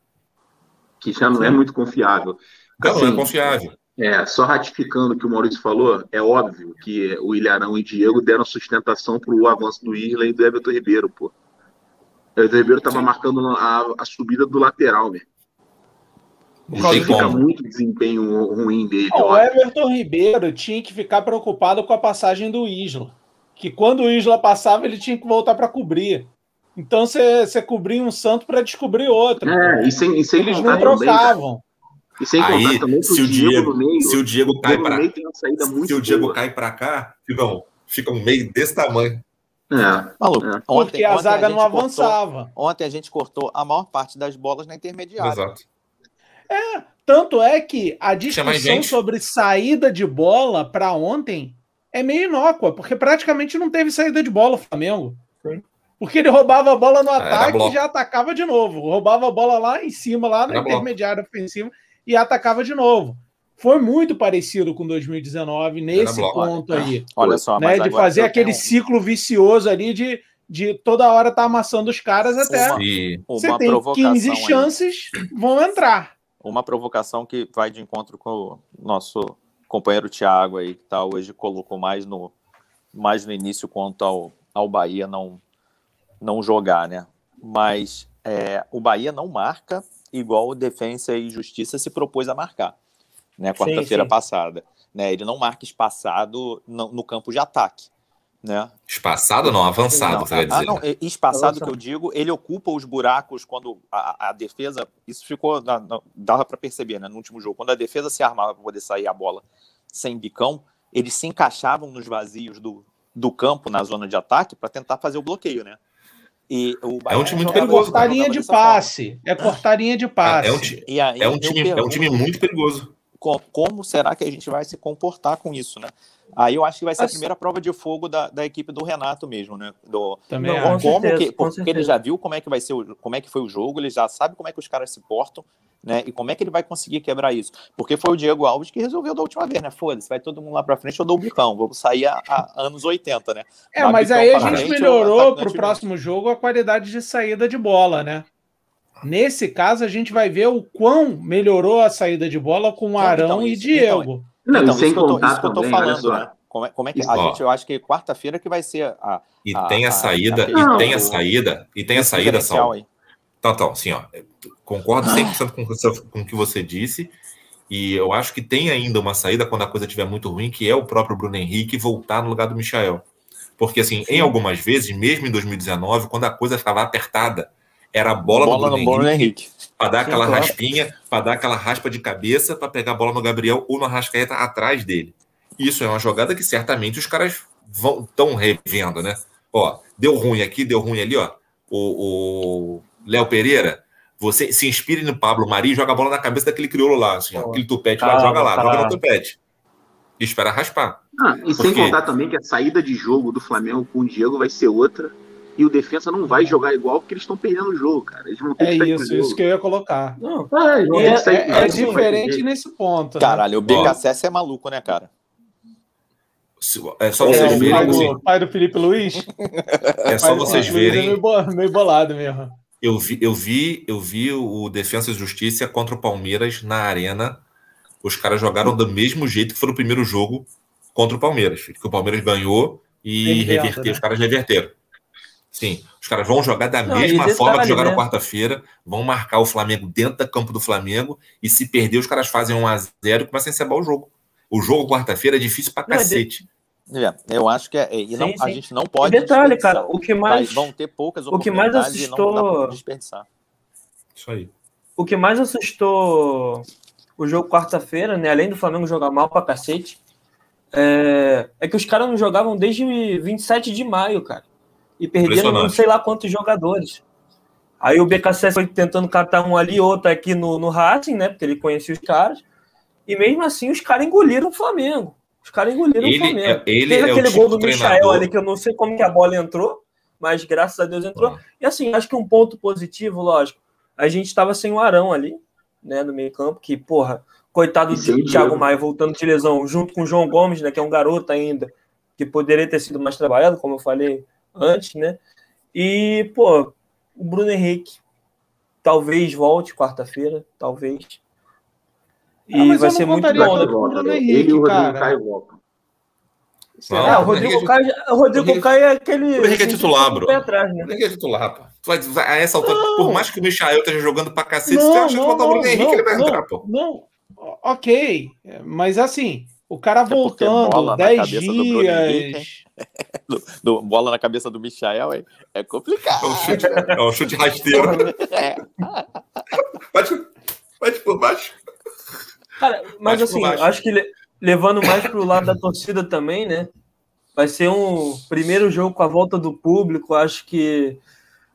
Que já não é muito confiável. Não, assim, não é assim, confiável. É, só ratificando o que o Maurício falou, é óbvio que o Ilharão e Diego deram sustentação para o avanço do Isla e do Everton Ribeiro, pô. O Everton Ribeiro estava marcando a, a, subida do lateral, né? fica muito desempenho ruim dele. o Everton Ribeiro tinha que ficar preocupado com a passagem do Isla. Que quando o Isla passava, ele tinha que voltar para cobrir. Então você cobria um santo para descobrir outro. É, e sem, e sem Eles não trocavam. Bem, e sem Aí, contar também se o Diego, meio, se o Diego cai para se o Diego boa. cai para cá, não, fica um meio desse tamanho. É, Maluco, é. Ontem, Porque a zaga a não cortou, avançava. Ontem a gente cortou a maior parte das bolas na intermediária. Exato. É, tanto é que a discussão sobre saída de bola para ontem é meio inócua, porque praticamente não teve saída de bola o Flamengo. Sim. Porque ele roubava a bola no ataque e já atacava de novo. Roubava a bola lá em cima, lá na intermediária ofensiva e atacava de novo. Foi muito parecido com 2019 nesse ponto aí. Olha só, né, de fazer aquele um... ciclo vicioso ali de, de toda hora estar tá amassando os caras até uma, você uma tem 15 chances, aí. vão entrar. Uma provocação que vai de encontro com o nosso companheiro Thiago aí, que tá hoje colocou mais no, mais no início quanto ao, ao Bahia não, não jogar, né? Mas é, o Bahia não marca igual o Defensa e Justiça se propôs a marcar, né, quarta-feira passada. Né, ele não marca espaçado no, no, campo de ataque. Né? Espaçado não, avançado, não, você vai ah, dizer. Ah, não, né? espaçado que eu digo, ele ocupa os buracos quando a, a defesa. Isso ficou. dava para perceber né, no último jogo. Quando a defesa se armava para poder sair a bola sem bicão, eles se encaixavam nos vazios do, do campo na zona de ataque para tentar fazer o bloqueio, né? E o é um time muito perigoso. É cortarinha de passe. É cortarinha de passe. É, um, e aí, é, um time, pergunto, é um time muito perigoso. Como será que a gente vai se comportar com isso, né? Aí eu acho que vai ser a primeira prova de fogo da, da equipe do Renato mesmo, né? Do, Também como certeza, que, porque ele já viu como é que vai ser, o, como é que foi o jogo, ele já sabe como é que os caras se portam né? E como é que ele vai conseguir quebrar isso? Porque foi o Diego Alves que resolveu da última vez, né? Foda-se, vai todo mundo lá pra frente, eu dou o bicão, vou sair a, a anos 80, né? É, mas aí a gente frente, melhorou pro próximo jogo a qualidade de saída de bola, né? Nesse caso, a gente vai ver o quão melhorou a saída de bola com então, Arão então, e Diego. Então, Não, então isso, que eu tô, isso que eu tô falando, né? Como é, como é que a gente, eu acho que quarta-feira que vai ser a. E a, tem a, a saída, a, e tem a saída, e tem a saída, Sal. Então, então, assim, ó, concordo 100% com, com o que você disse. E eu acho que tem ainda uma saída quando a coisa estiver muito ruim, que é o próprio Bruno Henrique voltar no lugar do Michael. Porque, assim, Sim. em algumas vezes, mesmo em 2019, quando a coisa ficava apertada, era a bola, bola do Bruno, Bruno Henrique, Henrique. para dar aquela Sim, raspinha, para dar aquela raspa de cabeça, para pegar a bola no Gabriel ou no Arrascaeta atrás dele. Isso é uma jogada que certamente os caras vão tão revendo, né? Ó, deu ruim aqui, deu ruim ali, ó. O, o Léo Pereira, você se inspire no Pablo Mari e joga a bola na cabeça daquele crioulo lá, assim, ó, aquele tupete lá, joga lá, joga no tupete. E espera raspar. Ah, e sem contar também que a saída de jogo do Flamengo com o Diego vai ser outra. E o defensa não vai jogar igual porque eles estão perdendo o jogo, cara. Eles não é isso, isso que eu ia colocar. Não, é, é, é, é diferente nesse ponto. Né? Caralho, o BKSS é maluco, né, cara? É só é, vocês verem. Pai do, pai do Felipe Luiz? É só vocês verem. É meio bolado mesmo. Eu vi, eu vi, eu vi o Defesa e Justiça contra o Palmeiras na arena. Os caras jogaram do mesmo jeito que foi no primeiro jogo contra o Palmeiras. Que o Palmeiras ganhou e reverteu. Né? Os caras reverteram. Sim, os caras vão jogar da Não, mesma forma que jogaram né? quarta-feira, vão marcar o Flamengo dentro da campo do Flamengo e se perder, os caras fazem 1 a 0 e começam a encebar o jogo. O jogo quarta-feira é difícil pra Não, cacete. É, eu acho que é, e não, sim, sim. a gente não pode. E detalhe, cara, o que mais vão ter poucas o que mais assustou, desperdiçar. Isso aí. O que mais assustou o jogo quarta-feira, né? Além do Flamengo jogar mal pra cacete, é, é que os caras não jogavam desde 27 de maio, cara. E perderam não sei lá quantos jogadores. Aí o BKC foi tentando catar um ali, outro aqui no, no Racing, né? Porque ele conhecia os caras. E mesmo assim, os caras engoliram o Flamengo. Os caras engoliram ele, o Flamengo. É, ele Teve é aquele tipo gol do treinador. Michael ali, que eu não sei como que a bola entrou, mas graças a Deus entrou. Ah. E assim, acho que um ponto positivo, lógico, a gente estava sem o Arão ali, né, no meio campo, que, porra, coitado do Thiago Maia voltando de lesão, junto com o João Gomes, né, que é um garoto ainda, que poderia ter sido mais trabalhado, como eu falei antes, né? E, pô, o Bruno Henrique talvez volte quarta-feira, talvez. E ah, vai ser muito bom, Henrique, ele e o Rodrigo Caio. Não, é, o Rodrigo Caio, o Rodrigo Caio é aquele. O Henrique é titular, bro. Atrás, né? O Henrique é titular, pô. Tu vai, vai, a essa altura, por mais que o Michael esteja jogando pra cacete, não, você acha que botar o Bruno Henrique, ele vai entrar, pô. Não, ok. Mas assim, o cara é voltando 10 dias. [LAUGHS] do, do, bola na cabeça do Michael é, é complicado. É um chute, é um chute rasteiro. [LAUGHS] É. Bate, bate por baixo. Cara, mas bate assim, acho que levando mais pro lado da torcida também, né? Vai ser um primeiro jogo com a volta do público. Acho que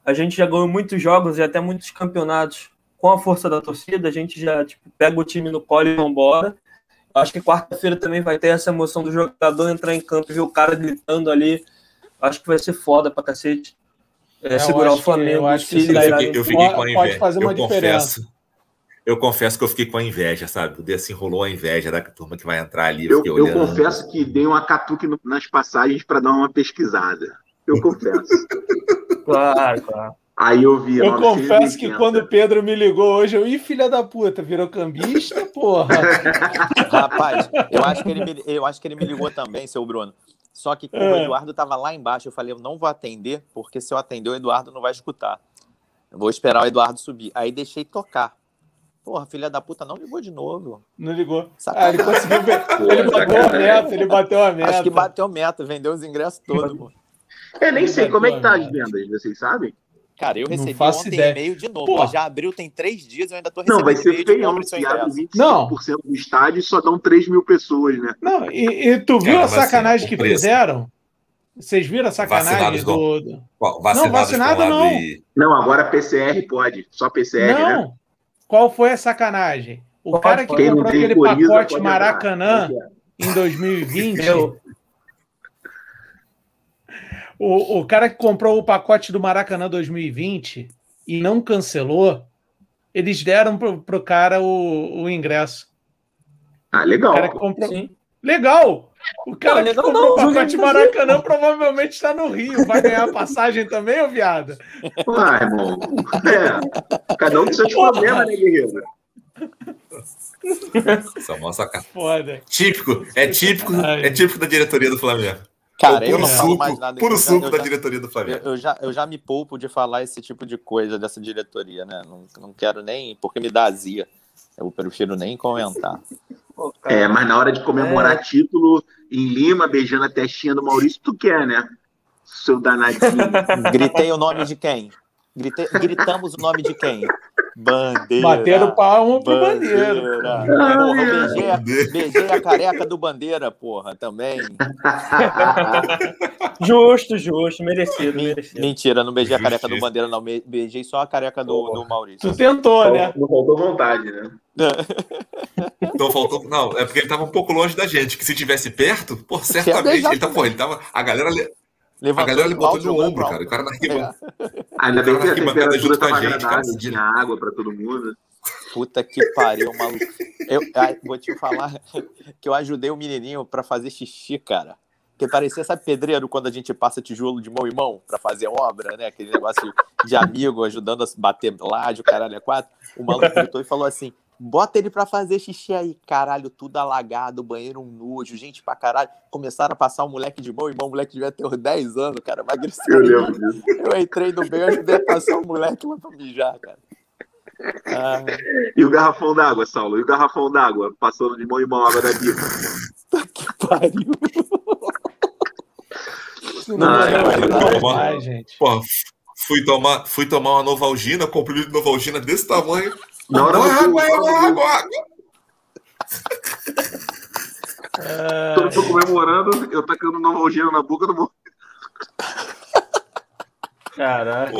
a gente já ganhou muitos jogos e até muitos campeonatos com a força da torcida. A gente já tipo, pega o time no colo e vambora. Acho que quarta-feira também vai ter essa emoção do jogador entrar em campo e ver o cara gritando ali. Acho que vai ser foda pra cacete. É, segurar o Flamengo. eu, acho que eu, fiquei, eu fiquei com a inveja. Pode fazer uma eu diferença. Confesso, eu confesso que eu fiquei com a inveja, sabe? O D assim rolou a inveja da turma que vai entrar ali. Eu, eu, eu confesso que dei uma catuque nas passagens para dar uma pesquisada. Eu confesso. [LAUGHS] claro, claro. Aí eu vi. Eu confesso que quando o Pedro me ligou hoje, eu, ih, filha da puta, virou cambista, porra. [LAUGHS] Rapaz, eu acho, que ele me, eu acho que ele me ligou também, seu Bruno. Só que como é. o Eduardo estava lá embaixo, eu falei, eu não vou atender, porque se eu atender, o Eduardo não vai escutar. Eu vou esperar o Eduardo subir. Aí deixei tocar. Porra, filha da puta não ligou de novo. Não ligou. Ah, ele conseguiu ver. [LAUGHS] Ele bateu a meta, ele bateu a meta. Acho que bateu a meta, vendeu os ingressos todos. Eu nem sei como é que tá as vendas, vocês sabem? Cara, eu recebi ontem e-mail de novo. Pô. Já abriu tem três dias, eu ainda tô recebendo Não, vai ser feião se abre 25% não. do estádio e só dão 3 mil pessoas, né? Não, e, e tu viu Cara, a sacanagem que fizeram? Vocês viram a sacanagem do... do... Vacinados não, vacinado não. E... Não, agora PCR pode. Só PCR, né? não. né? Qual foi a sacanagem? O pode, cara que comprou aquele pacote Maracanã em 2020... O, o cara que comprou o pacote do Maracanã 2020 e não cancelou, eles deram pro, pro cara o, o ingresso. Ah, legal. O cara que comprou... Sim. Legal! O cara não, que comprou não, o pacote Maracanã provavelmente está no Rio. Vai ganhar a passagem também, ô viado? Ah, irmão. É. Cada um com seus problemas, né, guerreiro? Essa moça Foda. Típico, é típico, é típico da diretoria do Flamengo. Cara, eu não falo mais nada. Puro suco da diretoria do Flamengo. Eu, eu, já, eu já me poupo de falar esse tipo de coisa dessa diretoria, né? Não, não quero nem, porque me dá azia. Eu prefiro nem comentar. É, mas na hora de comemorar é. título em Lima, beijando a testinha do Maurício, tu quer, né? Seu danadinho. [LAUGHS] Gritei o nome de quem? Gritei, gritamos o nome de quem? Bandeira. Bateram palmo pro Bandeira. bandeira. Porra, beijei a, beijei a careca do Bandeira, porra, também. [LAUGHS] justo, justo, merecido, merecido. Mentira, não beijei a careca do Bandeira, não. Beijei só a careca do, do Maurício. Tu tentou, né? Não faltou vontade, né? [LAUGHS] Não faltou. Não, é porque ele tava um pouco longe da gente. Que se tivesse perto, pô, certamente. Ele, tá, pô, ele tava. A galera. Levantou a galera ele botou no ombro, cara. O cara na [LAUGHS] arquibancada. É. Ainda bem que a temperatura estava agradável, tinha água para todo mundo. Puta que pariu, maluco. Eu, eu vou te falar [LAUGHS] que eu ajudei o menininho para fazer xixi, cara. Que parecia, sabe, pedreiro, quando a gente passa tijolo de mão em mão para fazer obra, né? Aquele negócio de amigo ajudando a bater laje, o caralho é quatro. O maluco gritou e falou assim: Bota ele pra fazer xixi aí, caralho, tudo alagado, banheiro um nojo, gente pra caralho. Começaram a passar o um moleque de mão em mão, o moleque devia ter uns 10 anos, cara, emagreceu. Eu Eu entrei no meio, ajudei a passar o moleque lá pra mijar, cara. Ah. E o garrafão d'água, Saulo? E o garrafão d'água? Passando de mão em mão água da bica. que pariu. Não, não, não, não, gente. Porra, fui tomar, fui tomar uma Novalgina, comprei de Novalgina desse tamanho. Na hora água, água, água, água. Todo mundo comemorando, eu tacando novalgina na boca do mundo. Caralho.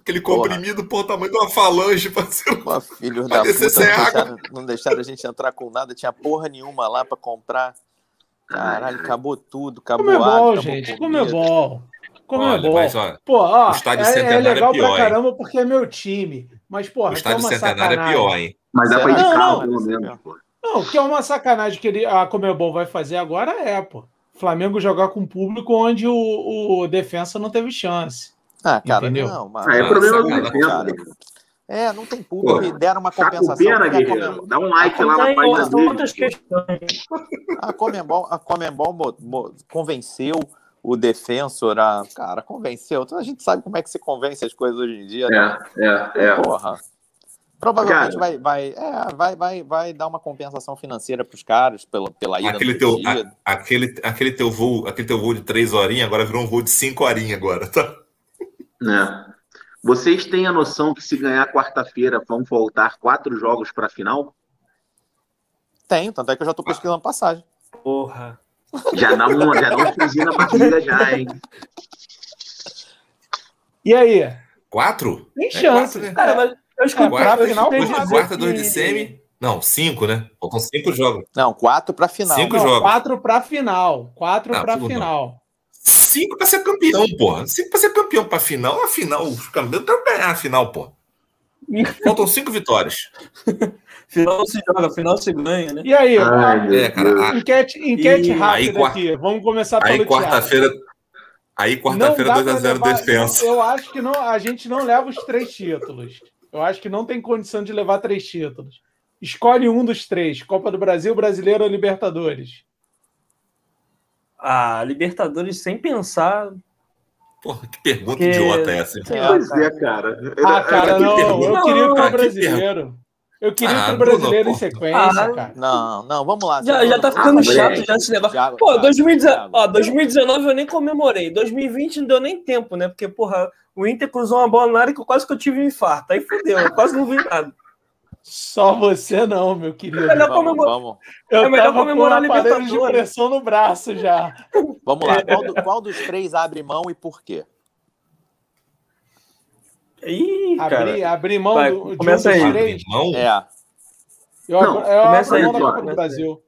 Aquele comprimido, pô, tamanho de uma falange pra ser Pô, filhos da puta, não água. deixaram, não deixaram a gente entrar com nada, tinha porra nenhuma lá pra comprar. Caralho, acabou tudo, acabou Como é água, bom, acabou gente. Como é bom. Como é Olha, bom. mas ó, Pô, ó, o estádio é, é centenário é legal pior, pra hein? caramba porque é meu time. Mas, porra, o que é estádio uma centenário é sacanagem. pior, hein? Mas dá Será? pra ir de Não, carro, não, pelo é menos. pô. Não, que é uma sacanagem que ele, a Comebol vai fazer agora é, pô. Flamengo jogar com público onde o, o defensa não teve chance. Ah, cara, Entendeu? não, mas. Ah, é Ah, problema do cara. né? É, não tem público Pô, e deram uma Tá com compensação. pena, Dá um like lá na página dele. questões. A Comembol, a Comembol mo- mo- convenceu o defensor a. Cara, convenceu. Então a gente sabe como é que se convence as coisas hoje em dia, né? É, é, é. Porra. Provavelmente Cara. vai, vai, é, vai, vai, vai dar uma compensação financeira para os caras pela, pela ida Aquele teu, a- aquele, aquele, teu voo, aquele teu voo de três horinhas agora virou um voo de cinco horinhas agora, tá? É. Vocês têm a noção que se ganhar quarta-feira vão faltar quatro jogos para a final? Tenho, tanto é que eu já tô pesquisando passagem. Porra. Já dá um, já dá um friozinho na barriga já, hein? E aí? Quatro? Tem É chance. quatro, né? Cara, mas eu escutei. pra final, Dois de quarta, dois de semi. Não, cinco, né? Faltam cinco jogos. Não, quatro para final. Cinco Não, jogos. quatro pra final. Quatro Não, pra tudo não. final. Cinco pra ser campeão, porra. Cinco pra ser campeão pra final. A final, os campeões querem ganhar a final, porra. [LAUGHS] Faltam cinco vitórias. Final se joga, final se ganha, né? E aí? Ai, É, cara. Enquete, enquete E rápida aí, quarta- aqui. Vamos começar pelo Aí quarta-feira. Aí quarta-feira dá 2x0 pra levar- defensa. Eu acho que não, a gente não leva os três títulos. Eu acho que não tem condição de levar três títulos. Escolhe um dos três: Copa do Brasil, Brasileiro ou Libertadores. Ah, Libertadores sem pensar. Porra, que pergunta Que- idiota é essa? Pois cara. é, cara. Ah, cara, que não. pergunta. Eu queria ir Não, pro que brasileiro. Eu queria ir Ah, brasileiro em sequência, Ah, cara. Não, não, vamos lá. Já, já tá Ah, ficando moleque. chato já se levar. Thiago, Pô, Thiago, 2019, Thiago. ó, 2019 eu nem comemorei. 2020 não deu nem tempo, né? Porque, porra, o Inter cruzou uma bola na área que quase que eu tive um infarto. Aí fudeu, eu quase não vi nada. Só você não, meu querido. É melhor Vamos, comemorar. vamos, Eu é melhor comemorar com a aparelho de Libertadores. pressão no braço já. vamos lá. Qual, do- qual dos três abre mão e por quê? Ih, cara. Abrir, abrir mão Vai, do, de um dos começa aí. três. Irmão, É. Eu, Não, eu começa abro aí, mão Copa do começa Brasil.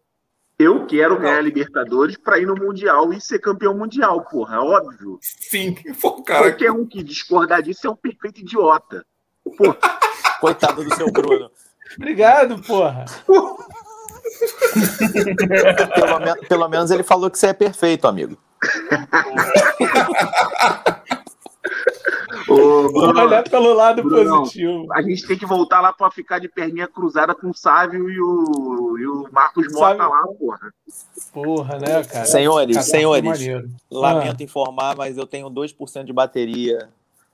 Eu quero ganhar a Libertadores para ir no Mundial e ser campeão mundial, porra. É óbvio. sim. Pô, cara, Qualquer um que discordar disso é um perfeito idiota. [LAUGHS] Coitado do seu Bruno. Obrigado, porra. Pelo, pelo menos ele falou que você é perfeito, amigo. [LAUGHS] Ô, Bruno, Olhar pelo lado Bruno, positivo. a gente tem que voltar lá para ficar de perninha cruzada com o Sávio e o, e o Marcos Mota Sávio- lá, porra. Porra, né, cara? Senhores, Cara, senhores, lamento informar, mas eu tenho 2% de bateria.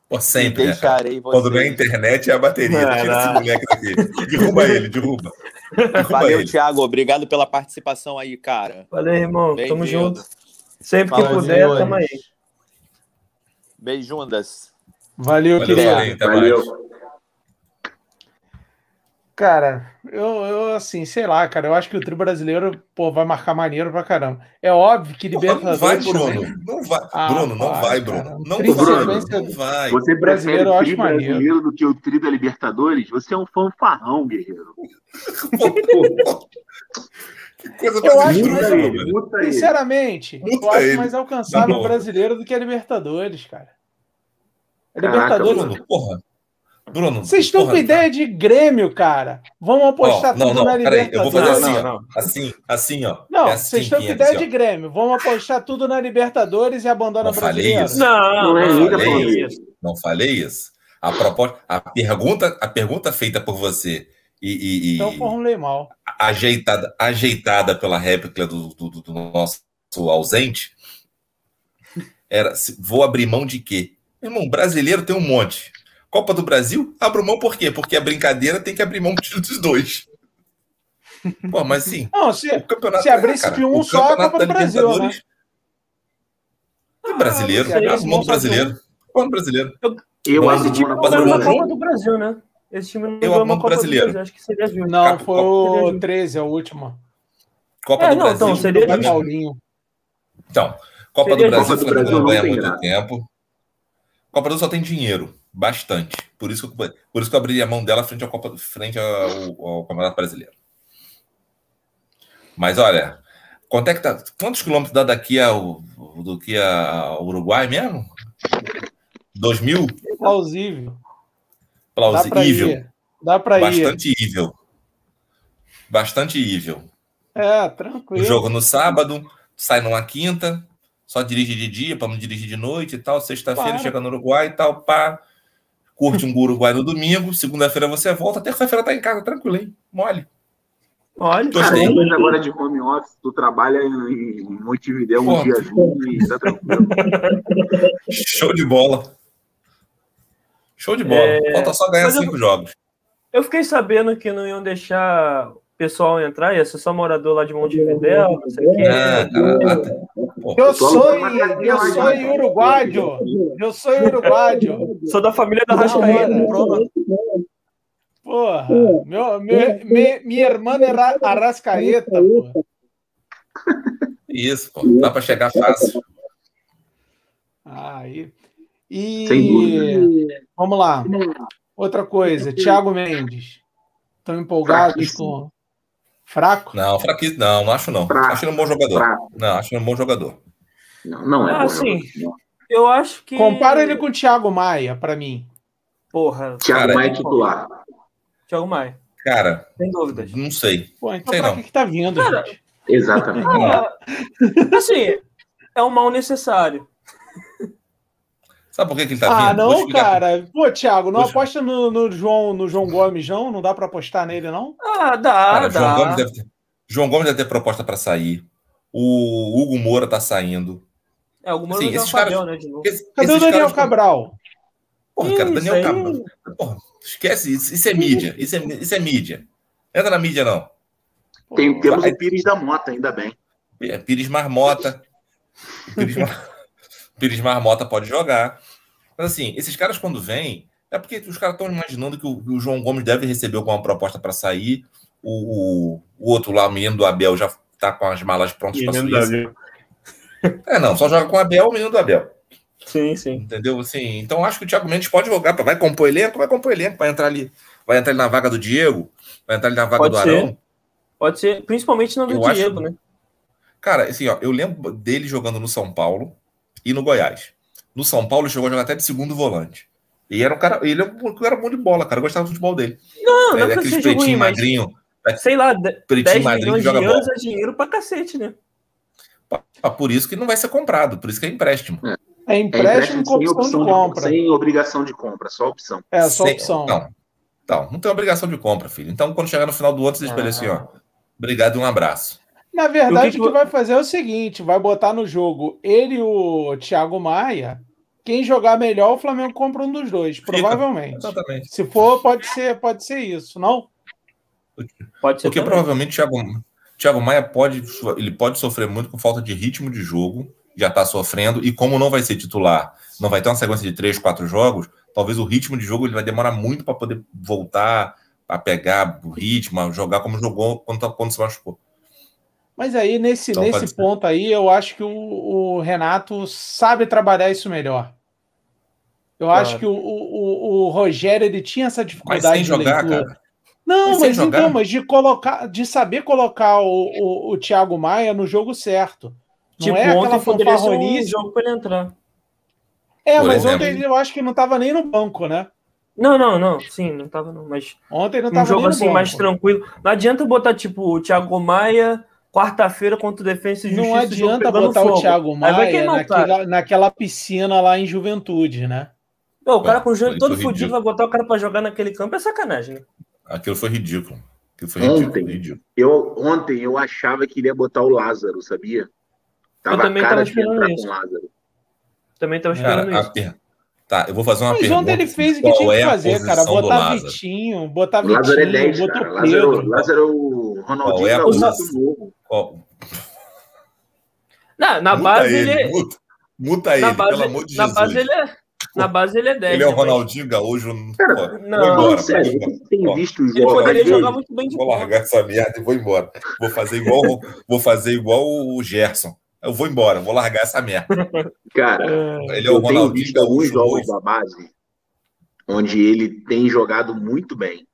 pô, sempre, e né, deixarei Quando vocês. ganha internet é a bateria. Tira esse Caraca. moleque daqui. Derruba ele, derruba. Derruba Valeu, ele. Thiago. Obrigado pela participação aí, cara. Valeu, irmão. Tamo junto. Sempre que Fala, puder, senhores. tamo aí. Beijundas. Valeu, Valeu, querido. Mais. Valeu. Cara, eu, eu, assim, sei lá, cara, eu acho que o tri brasileiro, pô, vai marcar maneiro pra caramba. É óbvio que Porra, Não vai, Libertadores. Bruno. Não vai. Ah, Bruno, não vai, vai, cara. Bruno. Não Tri vai, Bruno. Não vai. Você Brasileiro, prefere eu o acho tri maneiro. brasileiro do que o tri da Libertadores? Você é um fanfarrão, guerreiro. [LAUGHS] Que coisa Eu mais acho ele. Sinceramente, Muta eu acho mais alcançável Tá o bom. brasileiro do que a Libertadores, cara. Caraca, Libertadores. Bruno, porra. Bruno. Vocês estão porra, com ideia de Grêmio, cara. Vamos apostar Ó, não, tudo não, na peraí, eu vou Libertadores. fazer Não, assim, não, ó. Assim, assim, ó. Não, É assim, vocês estão com ideia assim, de Grêmio. Vamos apostar tudo na Libertadores e abandona Não o falei brasileiro. isso. Não, Não é não, liga, não, falei isso. Não falei isso. A proposta, a pergunta, a pergunta feita por você e, e- e Então formulei mal. ajeitada, ajeitada pela réplica do, do- do nosso ausente era: vou abrir mão de quê? Irmão, brasileiro tem um monte. Copa do Brasil, abro mão por quê? Porque a brincadeira tem que abrir mão dos dois. Pô, mas sim, Não, se, o campeonato se abrisse cara, de um só, a Copa do Brasil, né? É brasileiro, Ah, não abre mão brasileiro. Qual brasileiro? Eu Mas abro esse mão Tipo, na foi Copa do na Brasil. Copa do Brasil, né? Esse time não Eu ganhou uma Copa brasileiro. do Brasil, acho que seria justo. Não, foi Copa- o 13, a última. Copa É, do não, Brasil. então, seria Do. Paulinho. Então, Copa Seria do Brasil Copa do foi Brasil não não ganha muito graça. tempo. Copa do Brasil só tem dinheiro, bastante. Por isso que eu, por isso que eu abriria a mão dela frente, à Copa, frente ao, ao Campeonato Brasileiro. Mas olha, quanto é que tá, quantos quilômetros dá daqui ao, do que ao Uruguai mesmo? 2 mil? Plausível. Plausível. ir. Dá pra ir. Bastante ível. Bastante ível. É, O tranquilo. jogo no sábado, sai numa quinta, só dirige de dia para não dirigir de noite e tal. Sexta-feira chega no Uruguai e tal, pá. Curte um Uruguai no domingo. Segunda-feira você volta. Terça-feira tá em casa, tranquilo, hein? Mole. Olha, Tô- Cara, Gostei. depois agora de home office, tu trabalha em Montevideo um diazinho e tá tranquilo. [LAUGHS] Show de bola. Show de bola. É, Falta só ganhar mas eu- cinco jogos. eu fiquei sabendo que não iam deixar pessoal entrar, ia ser só morador lá de Montevideo, não sei o quê. É, Eu sou, Pessoal, eu sou uruguaio. Eu sou uruguaio. Sou da família da Rascaeta, pronto. Porra, meu, meu, me- minha irmã era Arrascaeta, porra. isso, pô. Dá para chegar fácil. Aí. E vamos lá. Outra coisa, Thiago Mendes. Estão empolgados Fraquíssimo. com. Fraco? Não, fraquíssimo. Não, não acho não. Fraco. Acho ele um bom jogador. Fraco. Não, acho ele um bom jogador. Não, não é Ah, bom. sim. jogador. Eu acho que. Compara ele com o Thiago Maia, pra mim. Porra, Thiago Cara, Maia é titular. Thiago Maia, Cara, sem dúvidas. não sei. Pô, então Sei pra não. que, que tá vindo, Cara, gente? Exatamente. Ah, [LAUGHS] assim, é um mal necessário. Sabe por que, que ele tá Ah, vindo? Vou não, cara. Pô, Thiago, não Vou- aposta no, no João, no João Gomes, não? Não dá pra apostar nele, não? Ah, dá, Cara, João, dá. Gomes deve ter, João Gomes deve ter proposta para sair. O Hugo Moura tá saindo. É, alguma Assim, coisa esses é o Fabião, caras- né, de novo. Esse- Cadê o esses Daniel caras- Cabral? Porra, cara, Daniel aí. Cabral. Porra, esquece isso. Isso é mídia. Isso é, isso é mídia. Entra na mídia, não. Tem, temos Vai. o Pires da Mota, ainda bem. É, Pires Marmota. Pires, Mar... [LAUGHS] Pires Marmota pode jogar. Mas assim, esses caras quando vêm, é porque os caras estão imaginando que o, o João Gomes deve receber alguma proposta para sair. O, o, o outro lá, o menino do Abel, já tá com as malas prontas para Suíça. É, não, só joga com o Abel, o menino do Abel. Sim, sim. Entendeu? Assim, então acho que o Thiago Mendes pode jogar. Vai compor elenco, vai compor elenco, vai entrar ali. Vai entrar ali na vaga do Diego, vai entrar ali na vaga Pode do ser. Arão. Pode ser, principalmente no do Eu acho- Diego, né? Cara, assim, ó, eu lembro dele jogando no São Paulo e no Goiás. No São Paulo ele chegou a jogar até de segundo volante. E era um cara, ele era um cara bom de bola, cara. Eu gostava do futebol dele. Não, não é é que aquele seja pretinho ruim, mas, magrinho. sei lá, Pretinho 10 magrinho milhões que joga bola. é dinheiro pra cacete, né? Ah, Por isso que não vai ser comprado, por isso que é empréstimo. É É empréstimo empréstimo com opção de opção de compra. sem obrigação de compra, só opção. É, só Sem- opção. Não, não, não tem obrigação de compra, filho. Então, quando chegar no final do ano, você espera assim, ó. Obrigado e um abraço. Na verdade, O que que que vai fazer é o seguinte: vai botar no jogo ele e o Thiago Maia. Quem jogar melhor, o Flamengo compra um dos dois, provavelmente. Exatamente. Se for, pode ser, pode ser isso, não? Pode ser. Porque também. provavelmente o Thiago, Thiago Maia pode, ele pode sofrer muito com falta de ritmo de jogo, já está sofrendo, e como não vai ser titular, não vai ter uma sequência de três, quatro jogos, talvez o ritmo de jogo ele vai demorar muito para poder voltar a pegar o ritmo, a jogar como jogou quando, quando se machucou. Mas aí, nesse, Então, nesse ser. ponto aí, eu acho que o, o Renato sabe trabalhar isso melhor. Eu Claro. acho que o, o, o Rogério ele tinha essa Mas dificuldade sem de jogar, leitura. cara. Não, Mas sem mas então, mas de colocar, de saber colocar o, o, o Thiago Maia no jogo certo. Não Tipo, é aquela ser um fanfarronice. jogo pra ele entrar. É, Por mas exemplo. ontem eu acho que não estava nem no banco, né? Não, não, não. Sim, não tava não. Mas Ontem não um estava jogo nem no assim banco. mais tranquilo. Não adianta botar, tipo, o Thiago Maia quarta-feira contra o Defensa e Justiça. Não o adianta botar fogo. o Thiago Maia o naquela, naquela piscina lá em Juventude, né? Pô, o cara É, com o joelho todo fudido vai botar o cara pra jogar naquele campo é sacanagem, né? Aquilo foi ridículo. Aquilo foi ridículo. Ontem. ridículo. Eu, ontem eu achava que iria botar o Lázaro, sabia? Tava também a cara tava esperando isso. com o Lázaro. Também tava esperando Cara, isso. per- tá, eu vou fazer uma Mas pergunta. ontem ele fez o que tinha que é fazer, cara. Botar Lázaro? Vitinho, botar O Lázaro é Vitinho, 10, botou cara. Lázaro, Pedro. Lázaro é o Ronaldinho Qual é a Gaúcho posição? novo. Na, na Muta base ele, ele, é- muta, muta ele, na base, pelo amor de na Jesus. base ele é Na base ele é 10. Ele é o Ronaldinho mas... Gaúcho. Cara, não, embora, sério, tem visto os jogos. Ele poderia jogar muito bem de Vou largar essa merda e vou embora. Vou fazer igual, vou fazer igual o Gerson. Eu vou embora, vou largar essa merda. Cara, ele é o Ronaldinho visto alguns jogos da base onde ele tem jogado muito bem.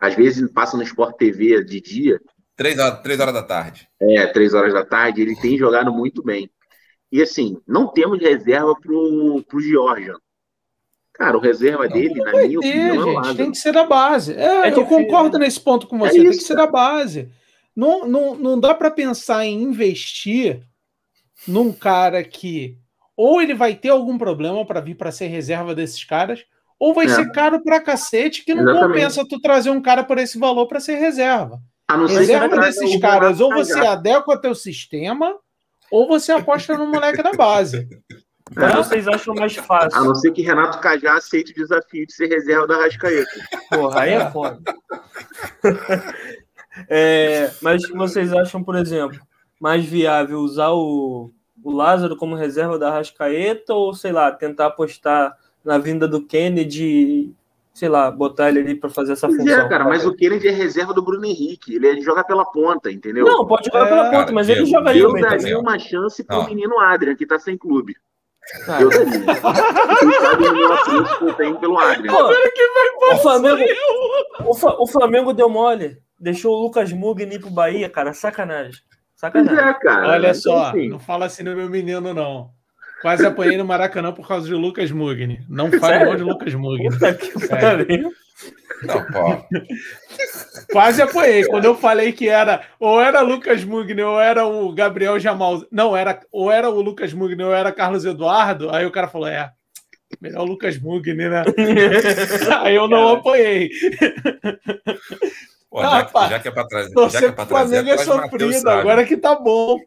Às vezes passa no Sport TV de dia. Três horas, três horas da tarde. É, três horas da tarde. Ele tem jogado muito bem. E assim, não temos reserva pro, pro Georgian. Cara, o reserva dele, na minha ter, opinião, é gente, tem que ser da base. É, é eu concordo nesse ponto com é você, é tem que ser da base. Não, não, não dá para pensar em investir num cara que ou ele vai ter algum problema para vir para ser reserva desses caras, ou vai é. ser caro pra cacete que não Exatamente. compensa tu trazer um cara por esse valor para ser reserva. Reserva desses caras, ou você adequa teu sistema, ou você aposta no moleque da base. [LAUGHS] Então vocês acham mais fácil. A não ser que Renato Cajá aceite o desafio de ser reserva da Rascaeta. Porra, aí é [LAUGHS] foda. é, mas vocês acham, por exemplo, mais viável usar o, o Lázaro como reserva da Rascaeta ou, sei lá, tentar apostar na vinda do Kennedy, sei lá, botar ele ali para fazer essa pois é, função. É, cara, mas o Kennedy é reserva do Bruno Henrique, ele joga pela ponta, entendeu? Não, pode jogar é, pela ponta, mas ele jogaria eu daria uma chance pro não. menino Adrian, que tá sem clube. Ah. Eu daria. O meu apreço que eu tenho pelo Adrian. Pô, que vai o Flamengo, o, Flamengo deu mole, deixou o Lucas Mugni ir pro Bahia, cara, sacanagem. Sacanagem. É, cara. Olha então, só, assim. não fala assim no meu menino, não. Quase apanhei no Maracanã por causa de Lucas Mugni. Não fale mal de Lucas Mugni. É. Não, pô. [LAUGHS] Quase apanhei. Quando eu falei que era ou era Lucas Mugni ou era o Gabriel Jamal. Não, era ou era o Lucas Mugni ou era Carlos Eduardo. Aí o cara falou: é, melhor o Lucas Mugni, né? [LAUGHS] aí eu não apanhei. Pô, já, já, que é para trazer. Já que é para trazer, é sofrido, agora que tá bom.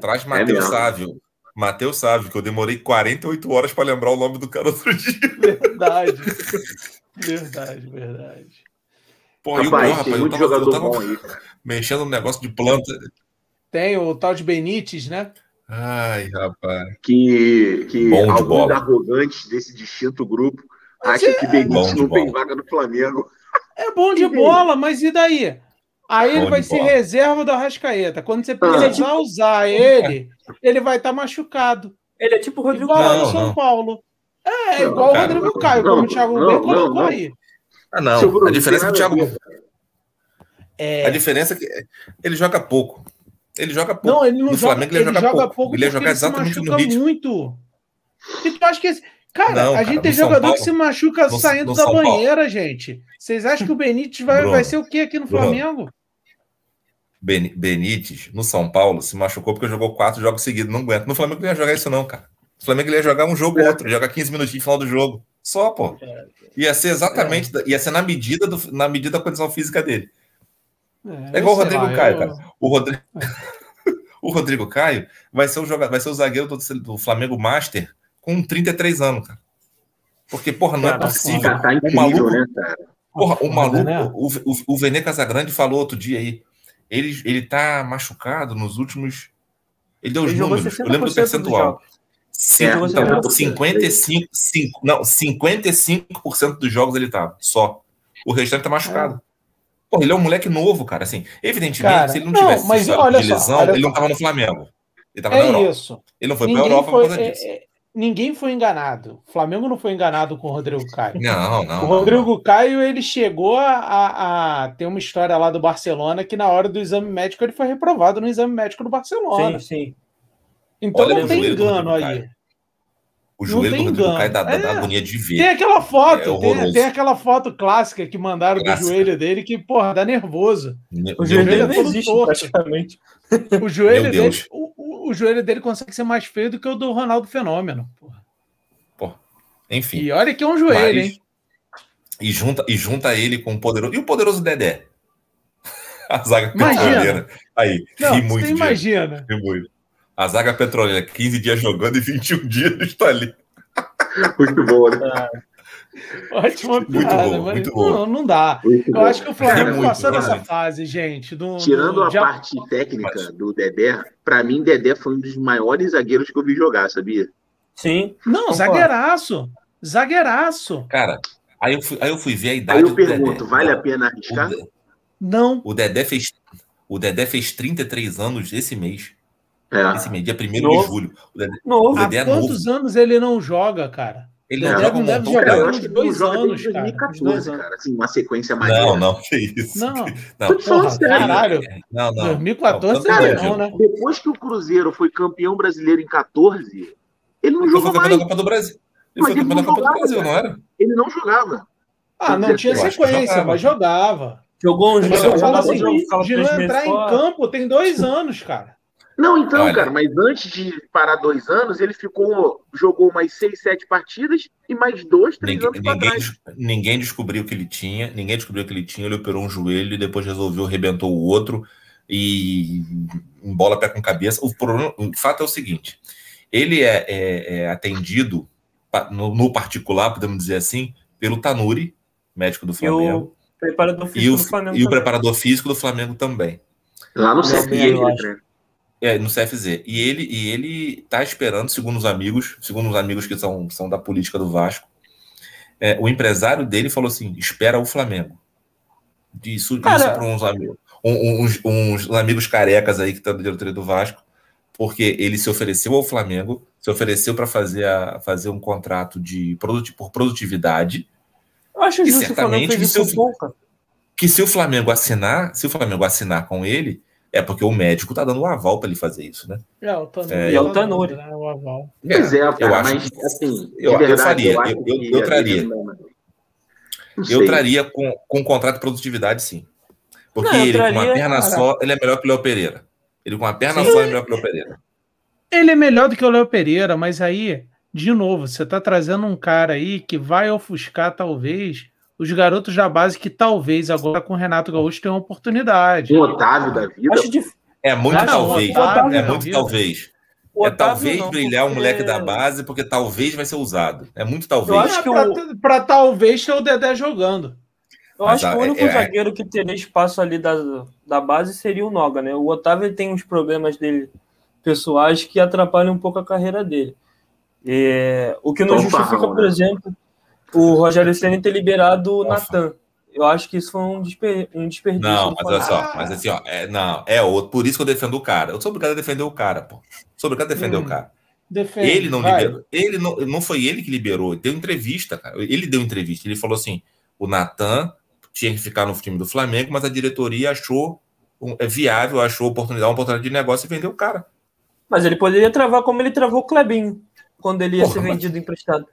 Traz Matheus é Sávio. Matheus Sávio, que eu demorei 48 horas para lembrar o nome do cara outro dia. Verdade. verdade, verdade. Pô, rapaz, e o rapaz, eu tava, eu tava aí, mexendo no negócio de planta. Tem o tal de Benítez, né? Ai, rapaz. Que, que Bom alguns bola. arrogantes desse distinto grupo acham é... que Benítez não tem vaga no Flamengo. É bom de bola, mas e daí? Aí ele vai ser bola. reserva do Arrascaeta. Quando você precisar ah. usar ele, ele vai estar tá machucado. Ele é tipo o Rodrigo Igual Caio. São Paulo. É, não, igual o Rodrigo Caio, como o Thiago não, bem colocou não, aí. Ah, não. A diferença é que o Thiago. É... A diferença é que ele joga pouco. Ele joga pouco. Não, ele não no joga, Flamengo ele, ele joga, joga pouco. pouco ele ia jogar exatamente no ritmo. muito. E tu acha que esse... Cara, não, a gente tem jogador Paulo, que se machuca no, saindo no da banheira, Paulo. gente. Vocês acham que o Benítez vai, vai ser o quê aqui no Flamengo? Benítez, no São Paulo, se machucou porque jogou quatro jogos seguidos. Não aguenta. No Flamengo não ia jogar isso, não, cara. No Flamengo ele ia jogar um jogo ou é. outro, jogar 15 minutinhos no final do jogo. Só, pô. É. Ia ser exatamente, é. ia ser na medida, do, na medida da condição física dele. É, é igual o Rodrigo lá, Caio, eu... cara. O Rodrigo, [LAUGHS] o Rodrigo Caio vai ser o, jogador, vai ser o zagueiro do, do Flamengo Master com 33 anos, cara. Porque, porra, não é possível. Tá incrível, o maluco, né, cara? Porra, o maluco, o, o, o Vene Casagrande falou outro dia aí. Ele, ele tá machucado nos últimos. Ele deu os ele números. Eu lembro do percentual. Sim, então, 55, 5, não, 55% dos jogos ele tava, só. O restante tá machucado. É. Pô, ele é um moleque novo, cara. Assim, evidentemente, cara, se ele não, não tivesse mas olha de lesão, olha ele não tava no Flamengo. Ele tava é na Europa. Isso. Ele não foi Ninguém pra Europa foi, por causa disso. É, ninguém foi enganado. O Flamengo não foi enganado com o Rodrigo Caio. Não, não. O Rodrigo não. Caio ele chegou a, a, a, ter uma história lá do Barcelona que na hora do exame médico ele foi reprovado no exame médico do Barcelona. Sim, sim. Então Olha não tem engano aí. O joelho do Rodrigo Caio dá, é. dá agonia de ver. Tem aquela foto, é tem, tem, aquela foto clássica que mandaram Clássica. do joelho dele que, porra, dá nervoso. o joelho dele não existe torto. praticamente. O joelho, dele, o, joelho dele consegue ser mais feio do que o do Ronaldo Fenômeno. Porra. porra. Enfim. E olha que é um joelho, Mas, hein? E junta, e junta ele com o poderoso. E o poderoso Dedé? [LAUGHS] A zaga petroleira. Aí, não, ri muito. Você imagina. Ri muito. A zaga petroleira, 15 dias jogando e 21 [LAUGHS] dias está ali. Muito bom, né? Ah, ótima piada, muito bom, muito bom. Não, não dá. Muito Eu bom. acho que o Flamengo é passou dessa fase, gente. Do, Tirando do... a parte técnica do Dedé, para mim, Dedé foi um dos maiores zagueiros que eu vi jogar, sabia? Sim. Não, concordo. zagueiraço. Zagueiraço. Cara, aí eu fui, aí eu fui ver a idade Aí eu do Dedé. pergunto, vale a pena O, arriscar? De- Não. o Dedé fez o Dedé fez 33 anos esse mês. É. Esse mês, dia 1 de Novo. julho. O Dedé, Novo. O Há Dedé é quantos anos ele não joga, cara? Ele não um deve montão, jogar Cara, uns acho que ele não dois joga anos, cara. Uns 2014, dois anos. cara. Assim, uma sequência maneira. Não, não, [LAUGHS] que isso. Não. Não, Tô te falando sério. caralho. não, não. 2014 Não, não, né? Depois que o Cruzeiro foi campeão brasileiro em 14, ele não Ele jogou foi campeão mais. da Copa do Brasil. Ele Mas foi ele campeão da não Copa do jogava, Brasil, cara. não era? Ele não jogava. Ah, não tinha sequência, jogava. mas jogava. Jogou uns jogos, assim, de não entrar em campo tem dois anos, cara. Não, então, Olha. cara, mas antes de parar dois anos, ele ficou, jogou mais seis, sete partidas e mais dois, três Ninguém, anos pra ninguém, trás. des- ninguém descobriu o que ele tinha, ninguém descobriu o que ele tinha, ele operou um joelho e depois resolveu, arrebentou o outro e embola pé com cabeça. O, problema, o fato é o seguinte: ele é, é- é atendido no, no particular, podemos dizer assim, pelo Tanuri, médico do E Flamengo, o preparador e físico o, do Flamengo. e o preparador físico do Flamengo também. Lá no Não, É, no CFZ. E ele, e ele tá esperando, segundo os amigos, segundo os amigos que são, são da política do Vasco, é, o empresário dele falou assim: espera o Flamengo. Isso, Cara- isso para uns amigos, uns, uns amigos carecas aí que estão da diretoria do Vasco, porque ele se ofereceu ao Flamengo, se ofereceu para fazer, a- fazer um contrato de produti- por produtividade, Eu acho E o certamente que se pouca. que se o Flamengo assinar, se o Flamengo assinar com ele, é porque o médico tá dando o aval para ele fazer isso, né? É, o Tanuri. É, e é o Tanuri. Né, o aval. Pois é, cara, eu acho mas que- assim, eu- de eu verdade, faria, acho eu- eu- que eu traria. Eu traria com, com um contrato de produtividade, sim. Porque Não, eu ele com uma traria, perna cara. só, ele é melhor que o Léo Pereira. Ele com uma perna Sim. só é melhor que o Léo Pereira. Ele é melhor do que o Léo Pereira, mas aí, de novo, você tá trazendo um cara aí que vai ofuscar, talvez, os garotos da base que talvez agora com o Renato Gaúcho tenham uma oportunidade. Um Otávio da vida. Acho difícil. É muito Ah, não, talvez. Otávio é muito talvez. O é talvez não, brilhar um porque- moleque da base, porque talvez vai ser usado. É muito Eu talvez. acho que pra, o- pra talvez ter o Dedé jogando. Eu Mas acho que o a- único é- é- zagueiro que teria espaço ali da, da base seria o Noga, né? O Otávio tem uns problemas dele pessoais que atrapalham um pouco a carreira dele. É, o que não Tom justifica, por né? exemplo, o Rogério Ceni ter liberado o. Natan. Eu acho que isso foi um, desper, um desperdício. Não, mas olha só, mas assim, ó, é, não, é outro. Por isso que eu defendo o cara. Eu sou obrigado a defender o cara, pô. Sou obrigado a defender Hum, o cara. Defende, Ele não vai. liberou. Ele não, não foi ele que liberou. Deu entrevista, cara. Ele deu entrevista. Ele falou assim: o Natan tinha que ficar no time do Flamengo, mas a diretoria achou um- é viável, achou oportunidade, uma oportunidade de negócio e vendeu o cara. Mas ele poderia travar como ele travou o Klebin quando ele ia Porra, ser mas- vendido emprestado.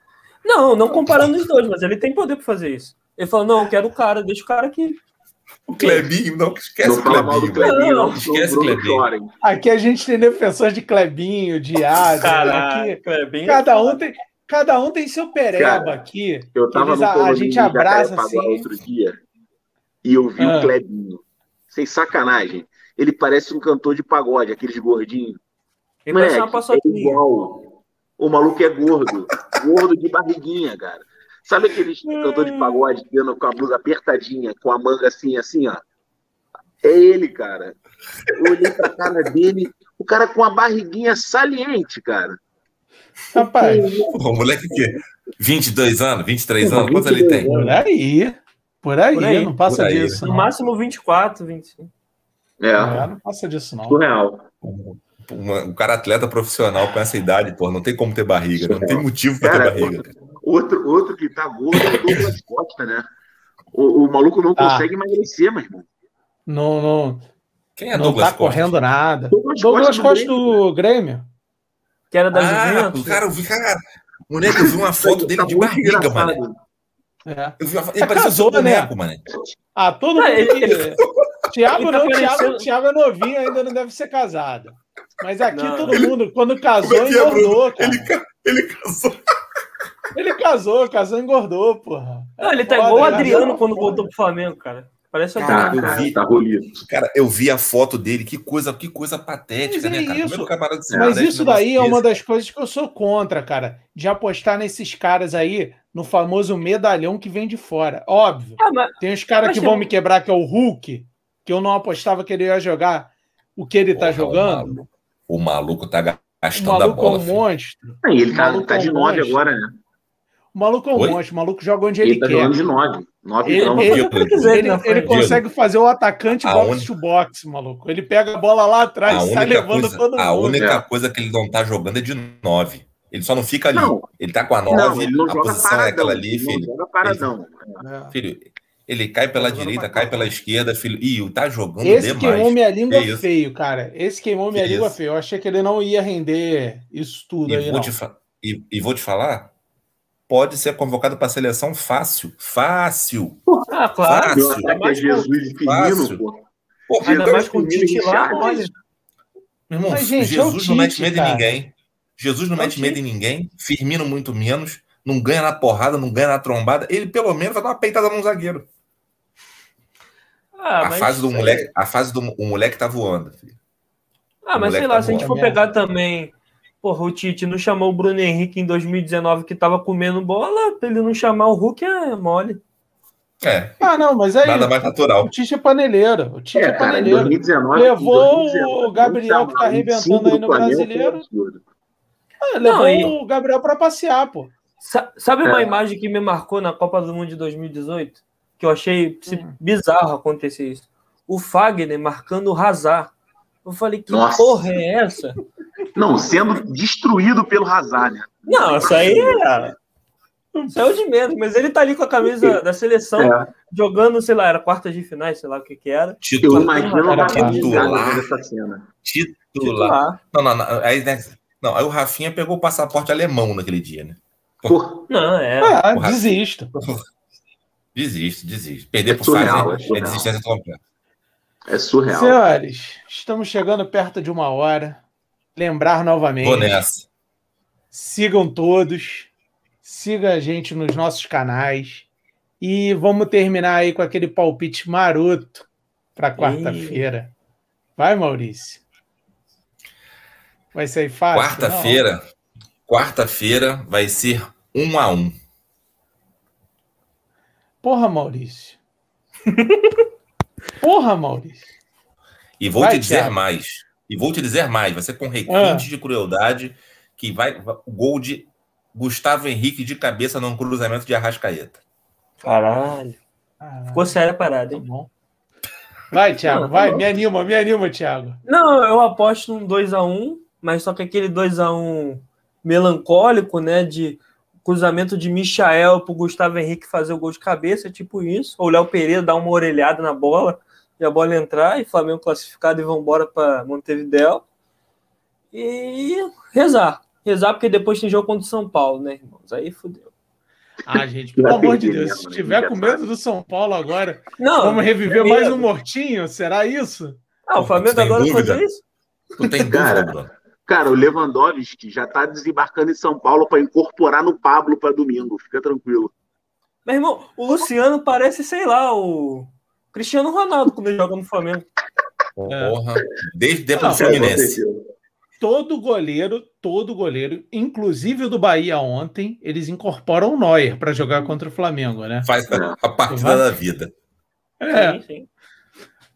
Não, não comparando os dois, mas ele tem poder para fazer isso. Ele falou: não, eu quero o cara, deixa o cara aqui. O Clebinho, não esquece Não o mal do Clebinho. Clebinho, Não, não. esquece o Clebinho. Aqui a gente tem defensores de Clebinho, de. Caraca, Aqui, Klebin. cada um tem, cada um tem seu pereba Cara, aqui. Eu tava Eles- no a, a gente abraça assim. outro dia e eu vi Ah. o Clebinho. Sem sacanagem. Ele parece um cantor de pagode, aqueles gordinhos. Ele parece uma Moleque, é igual. O maluco é gordo. gordo de barriguinha, cara. Sabe aqueles cantor de pagode tendo com a blusa apertadinha, com a manga assim, assim, ó? É ele, cara. Eu olhei pra cara dele, o cara com a barriguinha saliente, cara. Rapaz, o moleque que 22 anos, 23 Porra, anos, quantos ele tem? 22 por aí. Por aí, Por aí, não passa aí. disso. No Não. máximo 24, 25. É, É, não passa disso, não. surreal. Uma- um cara atleta profissional com essa idade, pô, não tem como ter barriga, né? não tem motivo pra ter barriga. Outro, outro que tá gordo é o Douglas Costa, né? O, o maluco não Ah. consegue emagrecer, meu irmão. Não, não, Quem é não Douglas tá Costa? correndo nada. Douglas Douglas Costa Costa do do Grêmio. Que era da Ah, Juventus. cara, eu vi, cara, moleque, eu vi uma foto dele Tá de barriga, mano. É. Eu vi uma foto, Já ele parecia casou, um boneco, né? mano. Ah, todo mundo. ele- ele [LAUGHS] tá não, Thiago, parecendo- Thiago é novinho, ainda não deve ser casado. Mas aqui Não. todo mundo, quando casou, é é, engordou, cara. Ele, ele casou. Ele casou, casou, engordou, porra. Não, ele tá Foda, igual o né? Adriano quando voltou pro Flamengo, cara. Parece o Cara, Adriano. eu vi. Tá rolido. Cara, eu vi a foto dele, que coisa, que coisa patética, Mas é né, cara? isso. Mas merece isso daí é uma das coisas que eu sou contra, cara. De apostar nesses caras aí no famoso medalhão que vem de fora. Óbvio. Ah, mas, Tem os caras que vão me quebrar, que é o Hulk, que eu não apostava que ele ia jogar o que ele tá Porra, jogando. O maluco, o maluco tá o maluco é um monstro. ele tá, tá de 9 é agora, né? O maluco é um Oi? monstro, o maluco joga onde ele, ele tá quer. de 9. 9 ele, então. ele, ele, ele, ele consegue fazer o atacante box un... to box, maluco. Ele pega a bola lá atrás e sai levando coisa, todo mundo. A única é. coisa que ele não tá jogando é de 9. Ele só não fica ali. Não. Ele tá com a 9, a posição paradão, é aquela ali, filho. Não joga paradão. Ele, filho, ele cai pela direita, cai pela esquerda, filho. Ih, tá jogando Esse demais. queimou minha língua é feio, cara. Esse queimou minha língua feio. Eu achei que ele não ia render isso tudo e aí, vou fa... e, e, vou te falar, pode ser convocado para a seleção fácil. Fácil. Ah, claro. Fácil. É mais Jesus e Firmino, pô. Pô, Ainda mais com o Tite lá, olha. Meu irmão, Mas, gente, Jesus é Tite, não mete medo cara. em ninguém. Jesus não é mete medo em ninguém. Firmino muito menos. Não ganha na porrada, não ganha na trombada. Ele pelo menos vai dar uma peitada num zagueiro. Ah, a, fase do moleque, a fase do o moleque tá voando. Filho. Ah, mas sei lá, tá se a gente for pegar também. Porra, o Tite não chamou o Bruno Henrique em 2019 que tava comendo bola, pra ele não chamar o Hulk é mole. É. Ah, não, mas aí. Nada mais natural. O Tite é paneleiro. O Tite é, é paneleiro. Cara, 2019, levou 2019, o Gabriel, que tá arrebentando aí no brasileiro. Ah, levou não, o Gabriel para passear, pô. Sabe uma é. imagem que me marcou na Copa do Mundo de 2018? que eu achei hum. bizarro acontecer isso. O Fagner marcando o Hazard. Eu falei, que Nossa. porra é essa? Não, sendo destruído pelo Hazard, né? Não, isso aí é. Saiu de menos, mas ele tá ali com a camisa da seleção, é. jogando, sei lá, era quartas de finais, sei lá o que que era. Titular. Eu imagino era titular. Titular. titular. Não, não, não. Aí, né, não, aí o Rafinha pegou o passaporte alemão naquele dia, né? Não, é. Ah, desisto. Desiste, desiste. Perder é por surreal, fazer é, é desistência completa. É surreal. Senhores, estamos chegando perto de uma hora. Lembrar novamente. Vou nessa. Sigam todos. Siga a gente nos nossos canais. E vamos terminar aí com aquele palpite maroto para quarta-feira. Vai, Maurício. Vai ser fácil? Quarta-feira. Quarta-feira vai ser um a um. Porra, Maurício. [LAUGHS] Porra, Maurício. E vou vai, te dizer Thiago. mais. E vou te dizer mais. Vai ser com requinte ah. de crueldade que vai o gol de Gustavo Henrique de cabeça num cruzamento de Arrascaeta. Caralho. Caralho. Ficou séria a parada, hein? Tá bom. Vai, Thiago, não, vai, não. me anima, me anima, Thiago. Não, eu aposto num 2x1, mas só que aquele 2x1 melancólico, né? De cruzamento de Michael para o Gustavo Henrique fazer o gol de cabeça, tipo isso. Ou o Léo Pereira dar uma orelhada na bola e a bola entrar, e Flamengo classificado e vão embora para Montevideo. E rezar. Rezar, porque depois tem jogo contra o São Paulo, né, irmãos? Aí fudeu. Ah, gente, pelo amor de Deus, se tiver com medo do São Paulo agora, não, vamos reviver mais um mortinho? Será isso? Ah, o Flamengo agora fazer isso? Tu tem dúvida, Cara, o Lewandowski já tá desembarcando em São Paulo para incorporar no Pablo para domingo. Fica tranquilo. Meu irmão, o Luciano parece, sei lá, o Cristiano Ronaldo quando ele joga no Flamengo. Porra, desde tempo do Fluminense. Todo goleiro, todo goleiro, inclusive o do Bahia ontem, eles incorporam o Neuer para jogar contra o Flamengo, né? Faz a, a partida da vida. É. Sim, sim.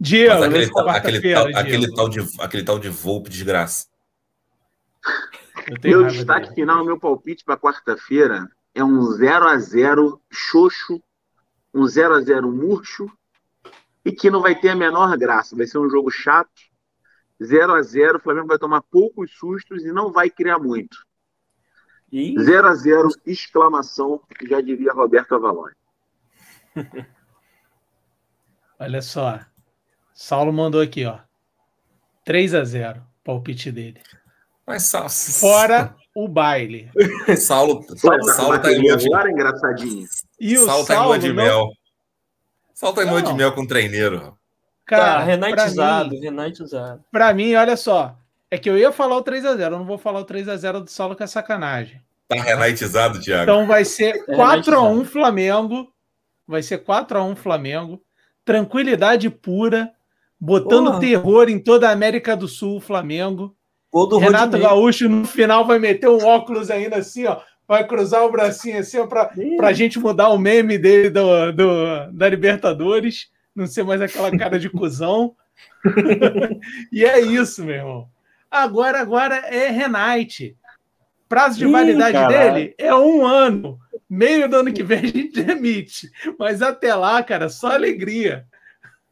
Diego, aquele, tal, aquele, tal, aquele, tal de, aquele tal de Volpe desgraça. Meu destaque dele. final, meu palpite para quarta-feira é um 0 a 0 xoxo, um 0 a 0 murcho e que não vai ter a menor graça. Vai ser um jogo chato. 0 a 0 o Flamengo vai tomar poucos sustos e não vai criar muito. E... 0 a 0 exclamação, já diria Roberto Avalon. [LAUGHS] Olha só. Saulo mandou aqui, ó. 3 a 0 palpite dele. [LAUGHS] Mas Saulo... Fora o baile. Saulo, Saulo, Saulo tá em lua de engraçadinho. E o Saulo tá em lua de mel. Saulo tá em lua de mel com o treineiro. Cara, tá, renatizado, mim, renatizado. Pra mim, olha só. É que eu ia falar o 3x0, eu não vou falar o 3x0 do Saulo, que é sacanagem. Tá renatizado, Thiago. Então vai ser 4x1 [LAUGHS] é Flamengo. Vai ser 4x1 Flamengo. Tranquilidade pura. Botando Porra. terror em toda a América do Sul, Flamengo. Renato Rodinei. Gaúcho no final vai meter um óculos ainda assim, ó. Vai cruzar o bracinho assim, ó, pra, pra gente mudar o meme dele do, do, da Libertadores. Não ser mais aquela cara de cuzão. [LAUGHS] e é isso, meu irmão. Agora, agora é Renate. Prazo de Ih, validade caralho. dele é um ano. Meio do ano que vem a gente demite. Mas até lá, cara, só alegria.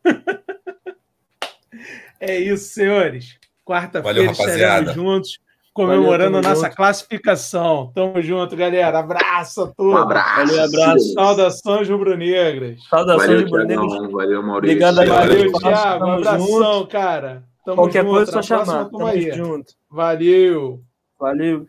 [LAUGHS] é isso, senhores. Quarta-feira estaremos juntos comemorando Valeu, nossa junto. classificação. Tamo junto, galera. Abraço a todos. Um abraço. Valeu, abraço. Saudações rubro-negras. Saudações rubro-negras. Valeu, Maurício. Obrigado, Valeu, Thiago. Um abração, junto. cara. Tamo Qualquer junto. coisa, só chamar. Tamo aí. junto. Valeu. Valeu.